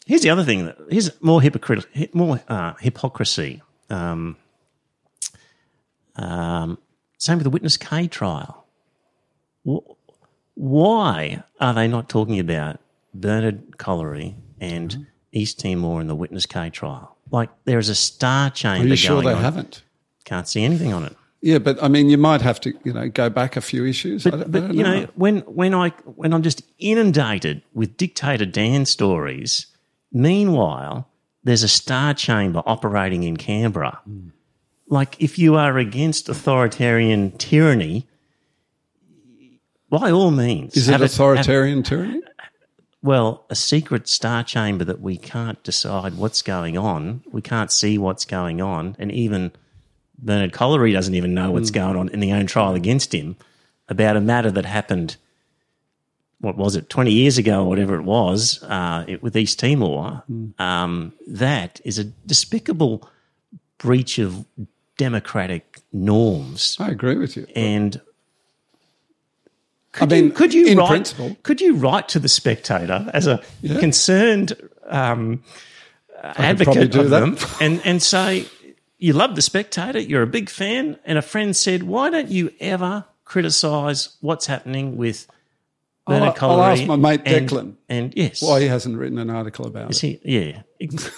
here's the other thing that here's more hypocritical, more uh, hypocrisy. Um, um, same with the witness K trial. Wh- Why are they not talking about Bernard Collaery and East Timor in the witness K trial? Like there is a star Are chamber you sure they on. haven't? Can't see anything on it. Yeah, but I mean, you might have to, you know, go back a few issues. I But, but you know, when when I when I'm just inundated with dictator Dan stories, meanwhile there's a star chamber operating in Canberra. Like if you are against authoritarian tyranny, by all means, Is it have- authoritarian tyranny? well, a secret star chamber that we can't decide what's going on. We can't see what's going on. And even Bernard Collaery doesn't even know what's going on in the own trial against him about a matter that happened, what was it, 20 years ago or whatever it was, uh, it- with East Timor. Um, that is a despicable breach of democratic norms. I agree with you. And I mean, could you in write, principle, Could you write to the spectator as a concerned um, advocate of them, and and say you love the spectator, you're a big fan, and a friend said, "Why don't you ever criticise what's happening with I'll- Bernard I'll ask my mate and- Declan. And yes, why he hasn't written an article about is it? he? Yeah,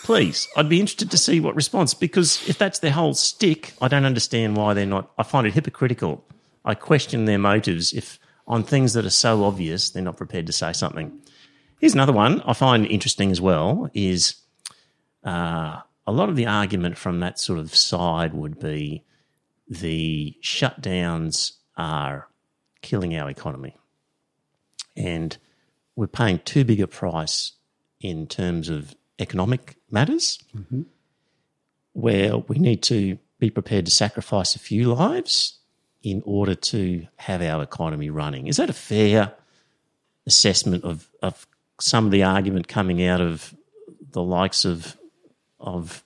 please. I'd be interested to see what response because if that's their whole stick, I don't understand why they're not. I find it hypocritical. I question their motives if on things that are so obvious they're not prepared to say something. Here's another one I find interesting as well is uh, a lot of the argument from that sort of side would be the shutdowns are killing our economy and we're paying too big a price in terms of economic matters, mm-hmm. where we need to be prepared to sacrifice a few lives in order to have our economy running. Is that a fair assessment of, of some of the argument coming out of the likes of of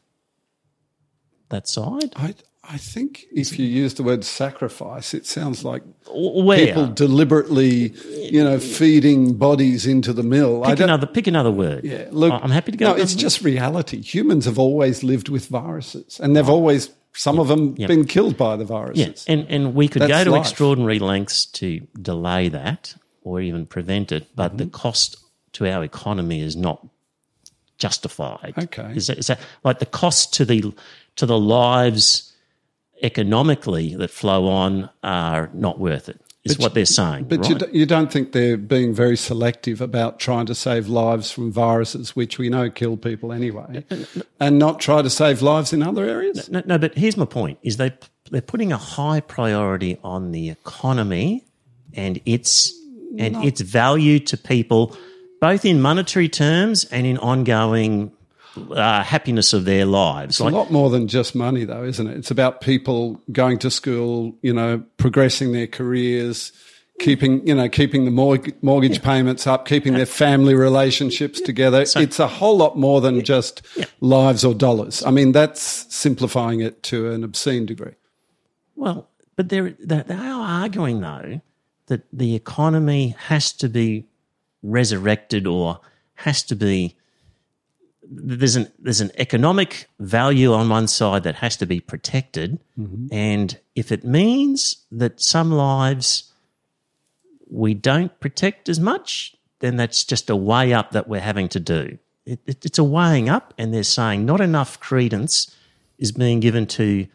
that side? I, I think if you use the word sacrifice, it sounds like Where? people deliberately, you know, feeding bodies into the mill. Pick another pick another word. Yeah, look, I'm happy to go. No, it's just reality. Humans have always lived with viruses, and they've always some of them Yep. been killed by the viruses. Yeah, and, and we could go to life. extraordinary lengths to delay that or even prevent it, but Mm-hmm. the cost to our economy is not justified. Okay. is that, is that like the cost to the to the lives economically that flow on are not worth it? Is what they're saying. But right? you, d- you don't think they're being very selective about trying to save lives from viruses, which we know kill people anyway, and not try to save lives in other areas? No, no, but here's my point: is they they're putting a high priority on the economy and its and its value to people both in monetary terms and in ongoing uh, happiness of their lives. It's a lot more than just money, though, isn't it? It's about people going to school, you know, progressing their careers, keeping, you know, keeping the mortgage, mortgage payments up, keeping their family relationships together. it's a whole lot more than just lives or dollars. I mean, that's simplifying it to an obscene degree. Well, but they're, they they are arguing, though, that the economy has to be resurrected or has to be. There's an there's an economic value on one side that has to be protected, mm-hmm. and if it means that some lives we don't protect as much, then that's just a way up that we're having to do. It, it, it's a weighing up, and they're saying not enough credence is being given to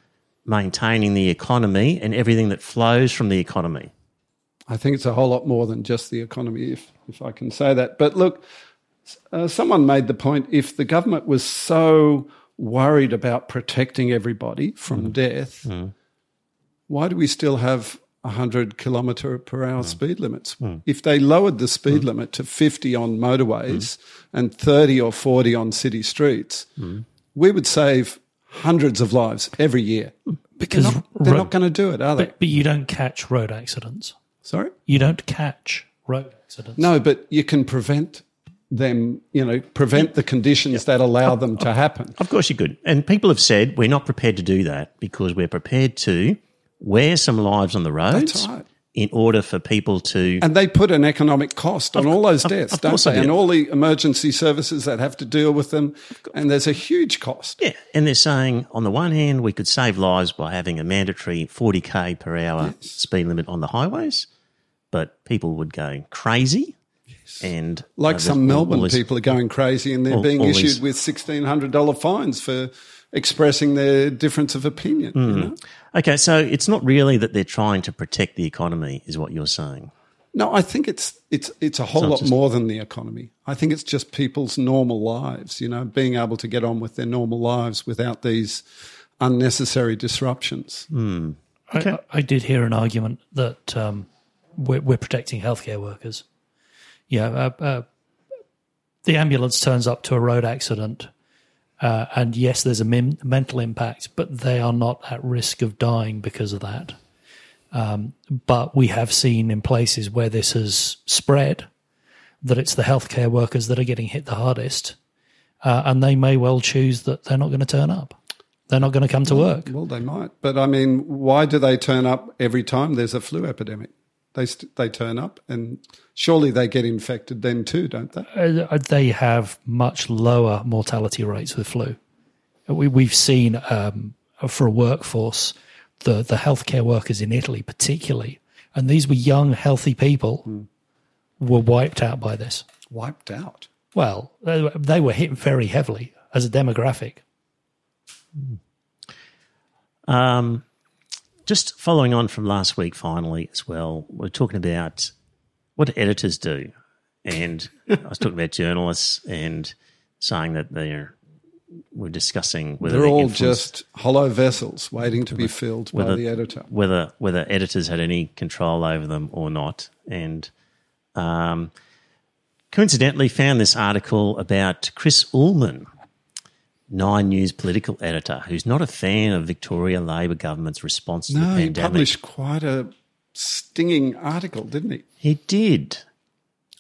maintaining the economy and everything that flows from the economy. I think it's a whole lot more than just the economy, if if I can say that. But look, uh, someone made the point: if the government was so worried about protecting everybody from mm. death, mm. why do we still have 100 kilometre per hour mm. speed limits? If they lowered the speed limit to 50 on motorways and 30 or 40 on city streets, we would save hundreds of lives every year. Because They're not, not going to do it, are they? but, but you don't catch road accidents. Sorry? You don't catch road accidents. No, but you can prevent them, you know, prevent the conditions that allow them to happen. Of course, you could. And people have said we're not prepared to do that because we're prepared to wear some lives on the roads That's right. in order for people to. And they put an economic cost on all those deaths, of don't they? they do. And all the emergency services that have to deal with them. And there's a huge cost. yeah, and they're saying on the one hand we could save lives by having a mandatory 40k per hour speed limit on the highways, but people would go crazy. And Like uh, some all- Melbourne all this- people are going crazy and they're all- being all issued these- with $1,600 fines for expressing their difference of opinion. Hmm. You know? Okay, so it's not really that they're trying to protect the economy, is what you're saying. No, I think it's it's it's a whole not lot just- more than the economy. I think it's just people's normal lives, you know, being able to get on with their normal lives without these unnecessary disruptions. I, I did hear an argument that um, we're, we're protecting healthcare workers. Yeah, uh, uh, the ambulance turns up to a road accident, uh, and yes, there's a min- mental impact, but they are not at risk of dying because of that. Um, but we have seen in places where this has spread that it's the healthcare workers that are getting hit the hardest, uh, and they may well choose that they're not going to turn up. They're not going to come to work. Well, they might, but I mean, why do they turn up every time there's a flu epidemic? They st- they turn up, and surely they get infected then too, don't they? uh, they have much lower mortality rates with flu. We, we've seen um, for a workforce the the healthcare workers in Italy, particularly, and these were young, healthy people, were wiped out by this. Wiped out. Well, they, were- they were hit very heavily as a demographic. Um, just following on from last week, finally, as well, we're talking about what editors do. And I was talking about journalists and saying that they're, we're discussing whether They're all just hollow vessels waiting to be filled by the editor. whether whether editors had any control over them or not. And um, coincidentally, found this article about Chris Uhlmann, Nine News political editor, who's not a fan of Victoria Labor government's response to the No, he pandemic. published quite a stinging article, didn't he? He did,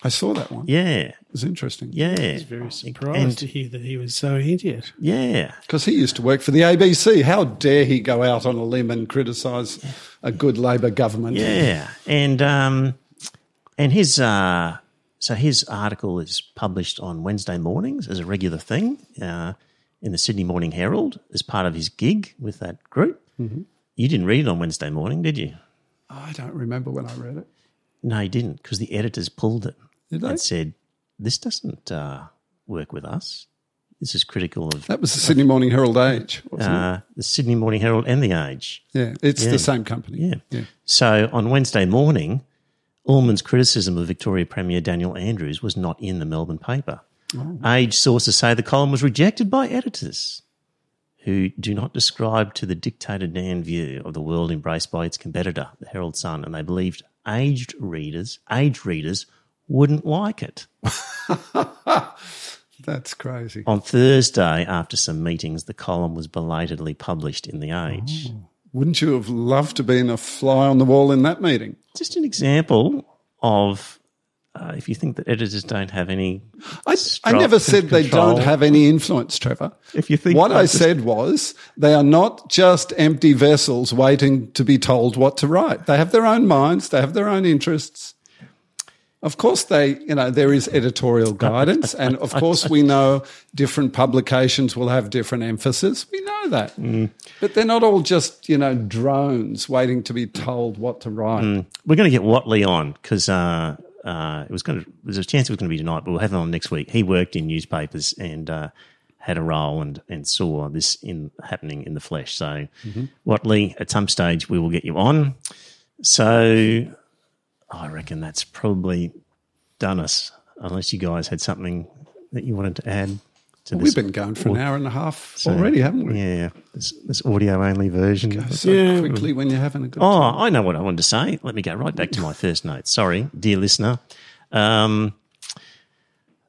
I saw that one. yeah, It was interesting. yeah, Very surprised And- to hear that he was so anti it. yeah. Because he used to work for the ABC. How dare he go out on a limb and criticise a good Labor government? Yeah, and um, and his uh, so his article is published on Wednesday mornings as a regular thing uh, in the Sydney Morning Herald as part of his gig with that group. Mm-hmm. You didn't read it on Wednesday morning, did you? I don't remember when I read it. No, you didn't, because the editors pulled it Did they? and said this doesn't uh, work with us. This is critical of That was the Sydney Morning Herald Age, uh, the Sydney Morning Herald and the Age. Yeah, it's yeah. the same company. Yeah. yeah. So on Wednesday morning, Uhlmann's criticism of Victoria Premier Daniel Andrews was not in the Melbourne paper. Age sources say the column was rejected by editors who do not describe to the dictator Dan view of the world embraced by its competitor, the Herald Sun, and they believed aged readers, age readers wouldn't like it. That's crazy. On Thursday, after some meetings, the column was belatedly published in The Age. Oh, wouldn't you have loved to been a fly on the wall in that meeting? Just an example of uh, if you think that editors don't have any. I, I never said they don't have any influence, Trevor. If you think what I just- said was they are not just empty vessels waiting to be told what to write. They have their own minds. They have their own interests. Of course, they you know there is editorial guidance, and of course we know different publications will have different emphasis. We know that, Mm. but they're not all just you know drones waiting to be told what to write. Mm. We're going to get Watley on because uh, uh, it was going to. There's a chance it was going to be tonight, but we'll have him on next week. He worked in newspapers and uh, had a role and and saw this in happening in the flesh. So, Watley, at some stage we will get you on. So, I reckon that's probably done us. Unless you guys had something that you wanted to add Well, we've been going for an hour and a half So, already, haven't we? Yeah, this, this audio only version. So Yeah. quickly when you're having a good Oh, time. I know what I wanted to say. Let me go right back to my first note. Sorry, dear listener. Um,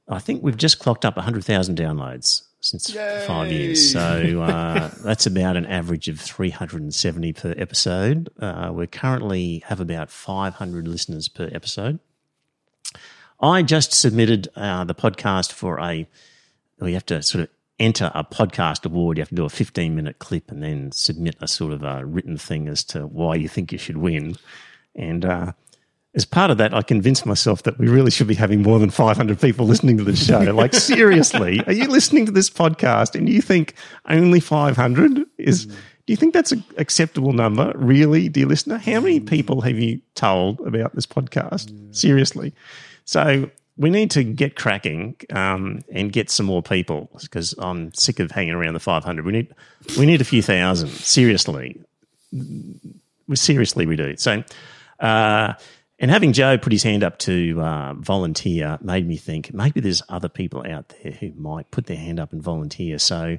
I think we've just clocked up 100,000 downloads since five years. So uh, that's about an average of 370 per episode. Uh, we currently have about 500 listeners per episode. I just submitted uh, the podcast for a. We have to sort of enter a podcast award. You have to do a 15 minute clip and then submit a sort of a written thing as to why you think you should win. And uh, as part of that, I convinced myself that we really should be having more than 500 people listening to the show. Like, seriously, are you listening to this podcast and you think only 500 is. Do you think that's an acceptable number? Really, dear listener? How many people have you told about this podcast? Seriously. So we need to get cracking um, and get some more people because I'm sick of hanging around the 500. We need we need a few thousand. Seriously, we seriously we do. So, uh, and having Joe put his hand up to uh, volunteer made me think maybe there's other people out there who might put their hand up and volunteer. So,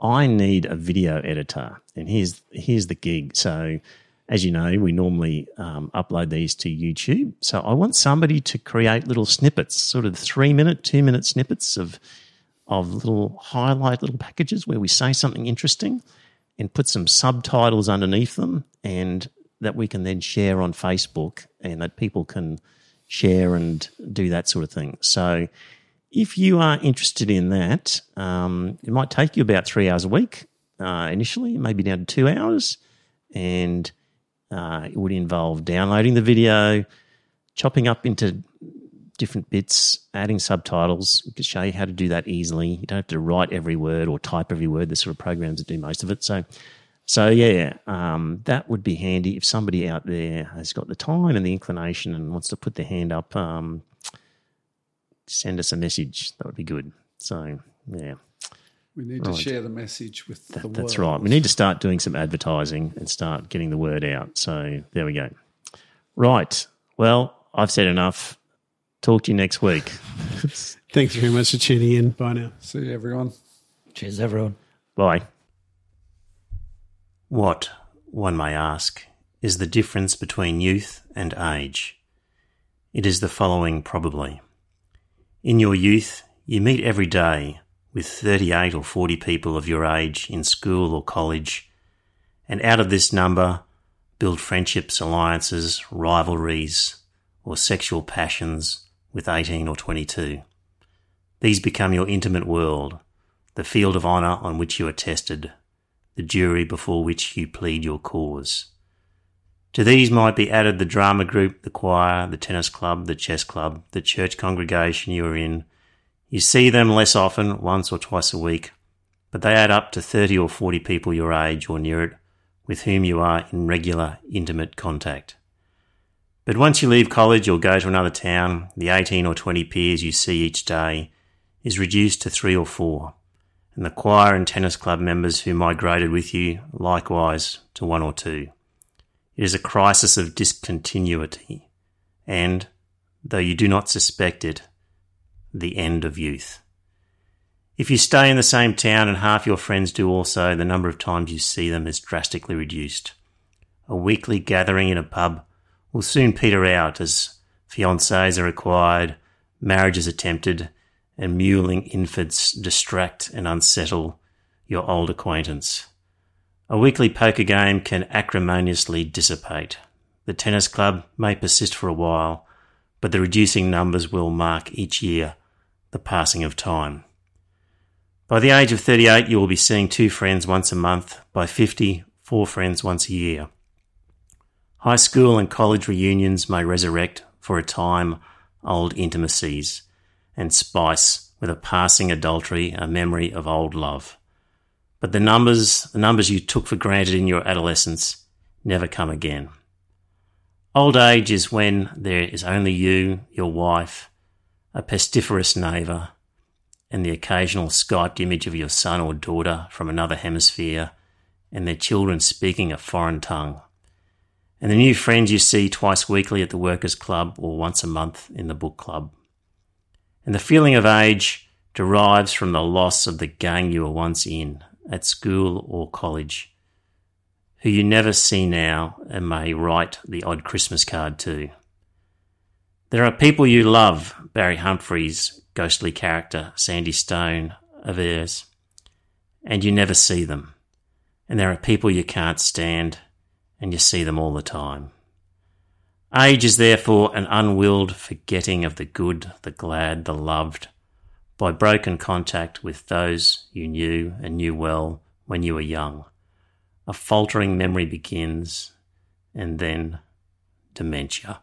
I need a video editor, and here's here's the gig. So, as you know, we normally um, upload these to YouTube. So, I want somebody to create little snippets, sort of three minute, two minute snippets of of little highlight little packages where we say something interesting and put some subtitles underneath them and that we can then share on Facebook and that people can share and do that sort of thing. So if you are interested in that, um, it might take you about three hours a week uh, initially, maybe down to two hours. And uh, it would involve downloading the video, chopping up into different bits, adding subtitles. We could show you how to do that easily. You don't have to write every word or type every word. There's sort of programs that do most of it. So, so yeah, um, that would be handy if somebody out there has got the time and the inclination and wants to put their hand up. Um, send us a message. That would be good. So, yeah. We need to share the message with the world. That's right. We need to start doing some advertising and start getting the word out. So there we go. Right. Well, I've said enough. Talk to you next week. Thanks very much for tuning in. Bye now. See you, everyone. Cheers, everyone. Bye. What, one may ask, is the difference between youth and age? It is the following, probably. In your youth, you meet every day with 38 or 40 people of your age in school or college, and out of this number, build friendships, alliances, rivalries, or sexual passions with 18 or 22. These become your intimate world, the field of honour on which you are tested, the jury before which you plead your cause. To these might be added the drama group, the choir, the tennis club, the chess club, the church congregation you are in. You see them less often, once or twice a week, but they add up to 30 or 40 people your age or near it with whom you are in regular, intimate contact. But once you leave college or go to another town, the 18 or 20 peers you see each day is reduced to three or four, and the choir and tennis club members who migrated with you likewise to one or two. It is a crisis of discontinuity, and, though you do not suspect it, the end of youth. If you stay in the same town and half your friends do also, the number of times you see them is drastically reduced. A weekly gathering in a pub will soon peter out as fiancés are required, marriages attempted, and mewling infants distract and unsettle your old acquaintance. A weekly poker game can acrimoniously dissipate. The tennis club may persist for a while, but the reducing numbers will mark each year the passing of time. By the age of 38, you will be seeing two friends once a month. By 50, four friends once a year. High school and college reunions may resurrect for a time old intimacies and spice with a passing adultery a memory of old love. But the numbers, the numbers you took for granted in your adolescence, never come again. Old age is when there is only you, your wife, a pestiferous neighbour, and the occasional Skyped image of your son or daughter from another hemisphere, and their children speaking a foreign tongue, and the new friends you see twice weekly at the Workers' Club or once a month in the book club. And the feeling of age derives from the loss of the gang you were once in, at school or college, who you never see now and may write the odd Christmas card to. There are people you love, Barry Humphries, ghostly character, Sandy Stone, Avers, and you never see them. And there are people you can't stand, and you see them all the time. Age is therefore an unwilled forgetting of the good, the glad, the loved, by broken contact with those you knew and knew well when you were young. A faltering memory begins, and then dementia.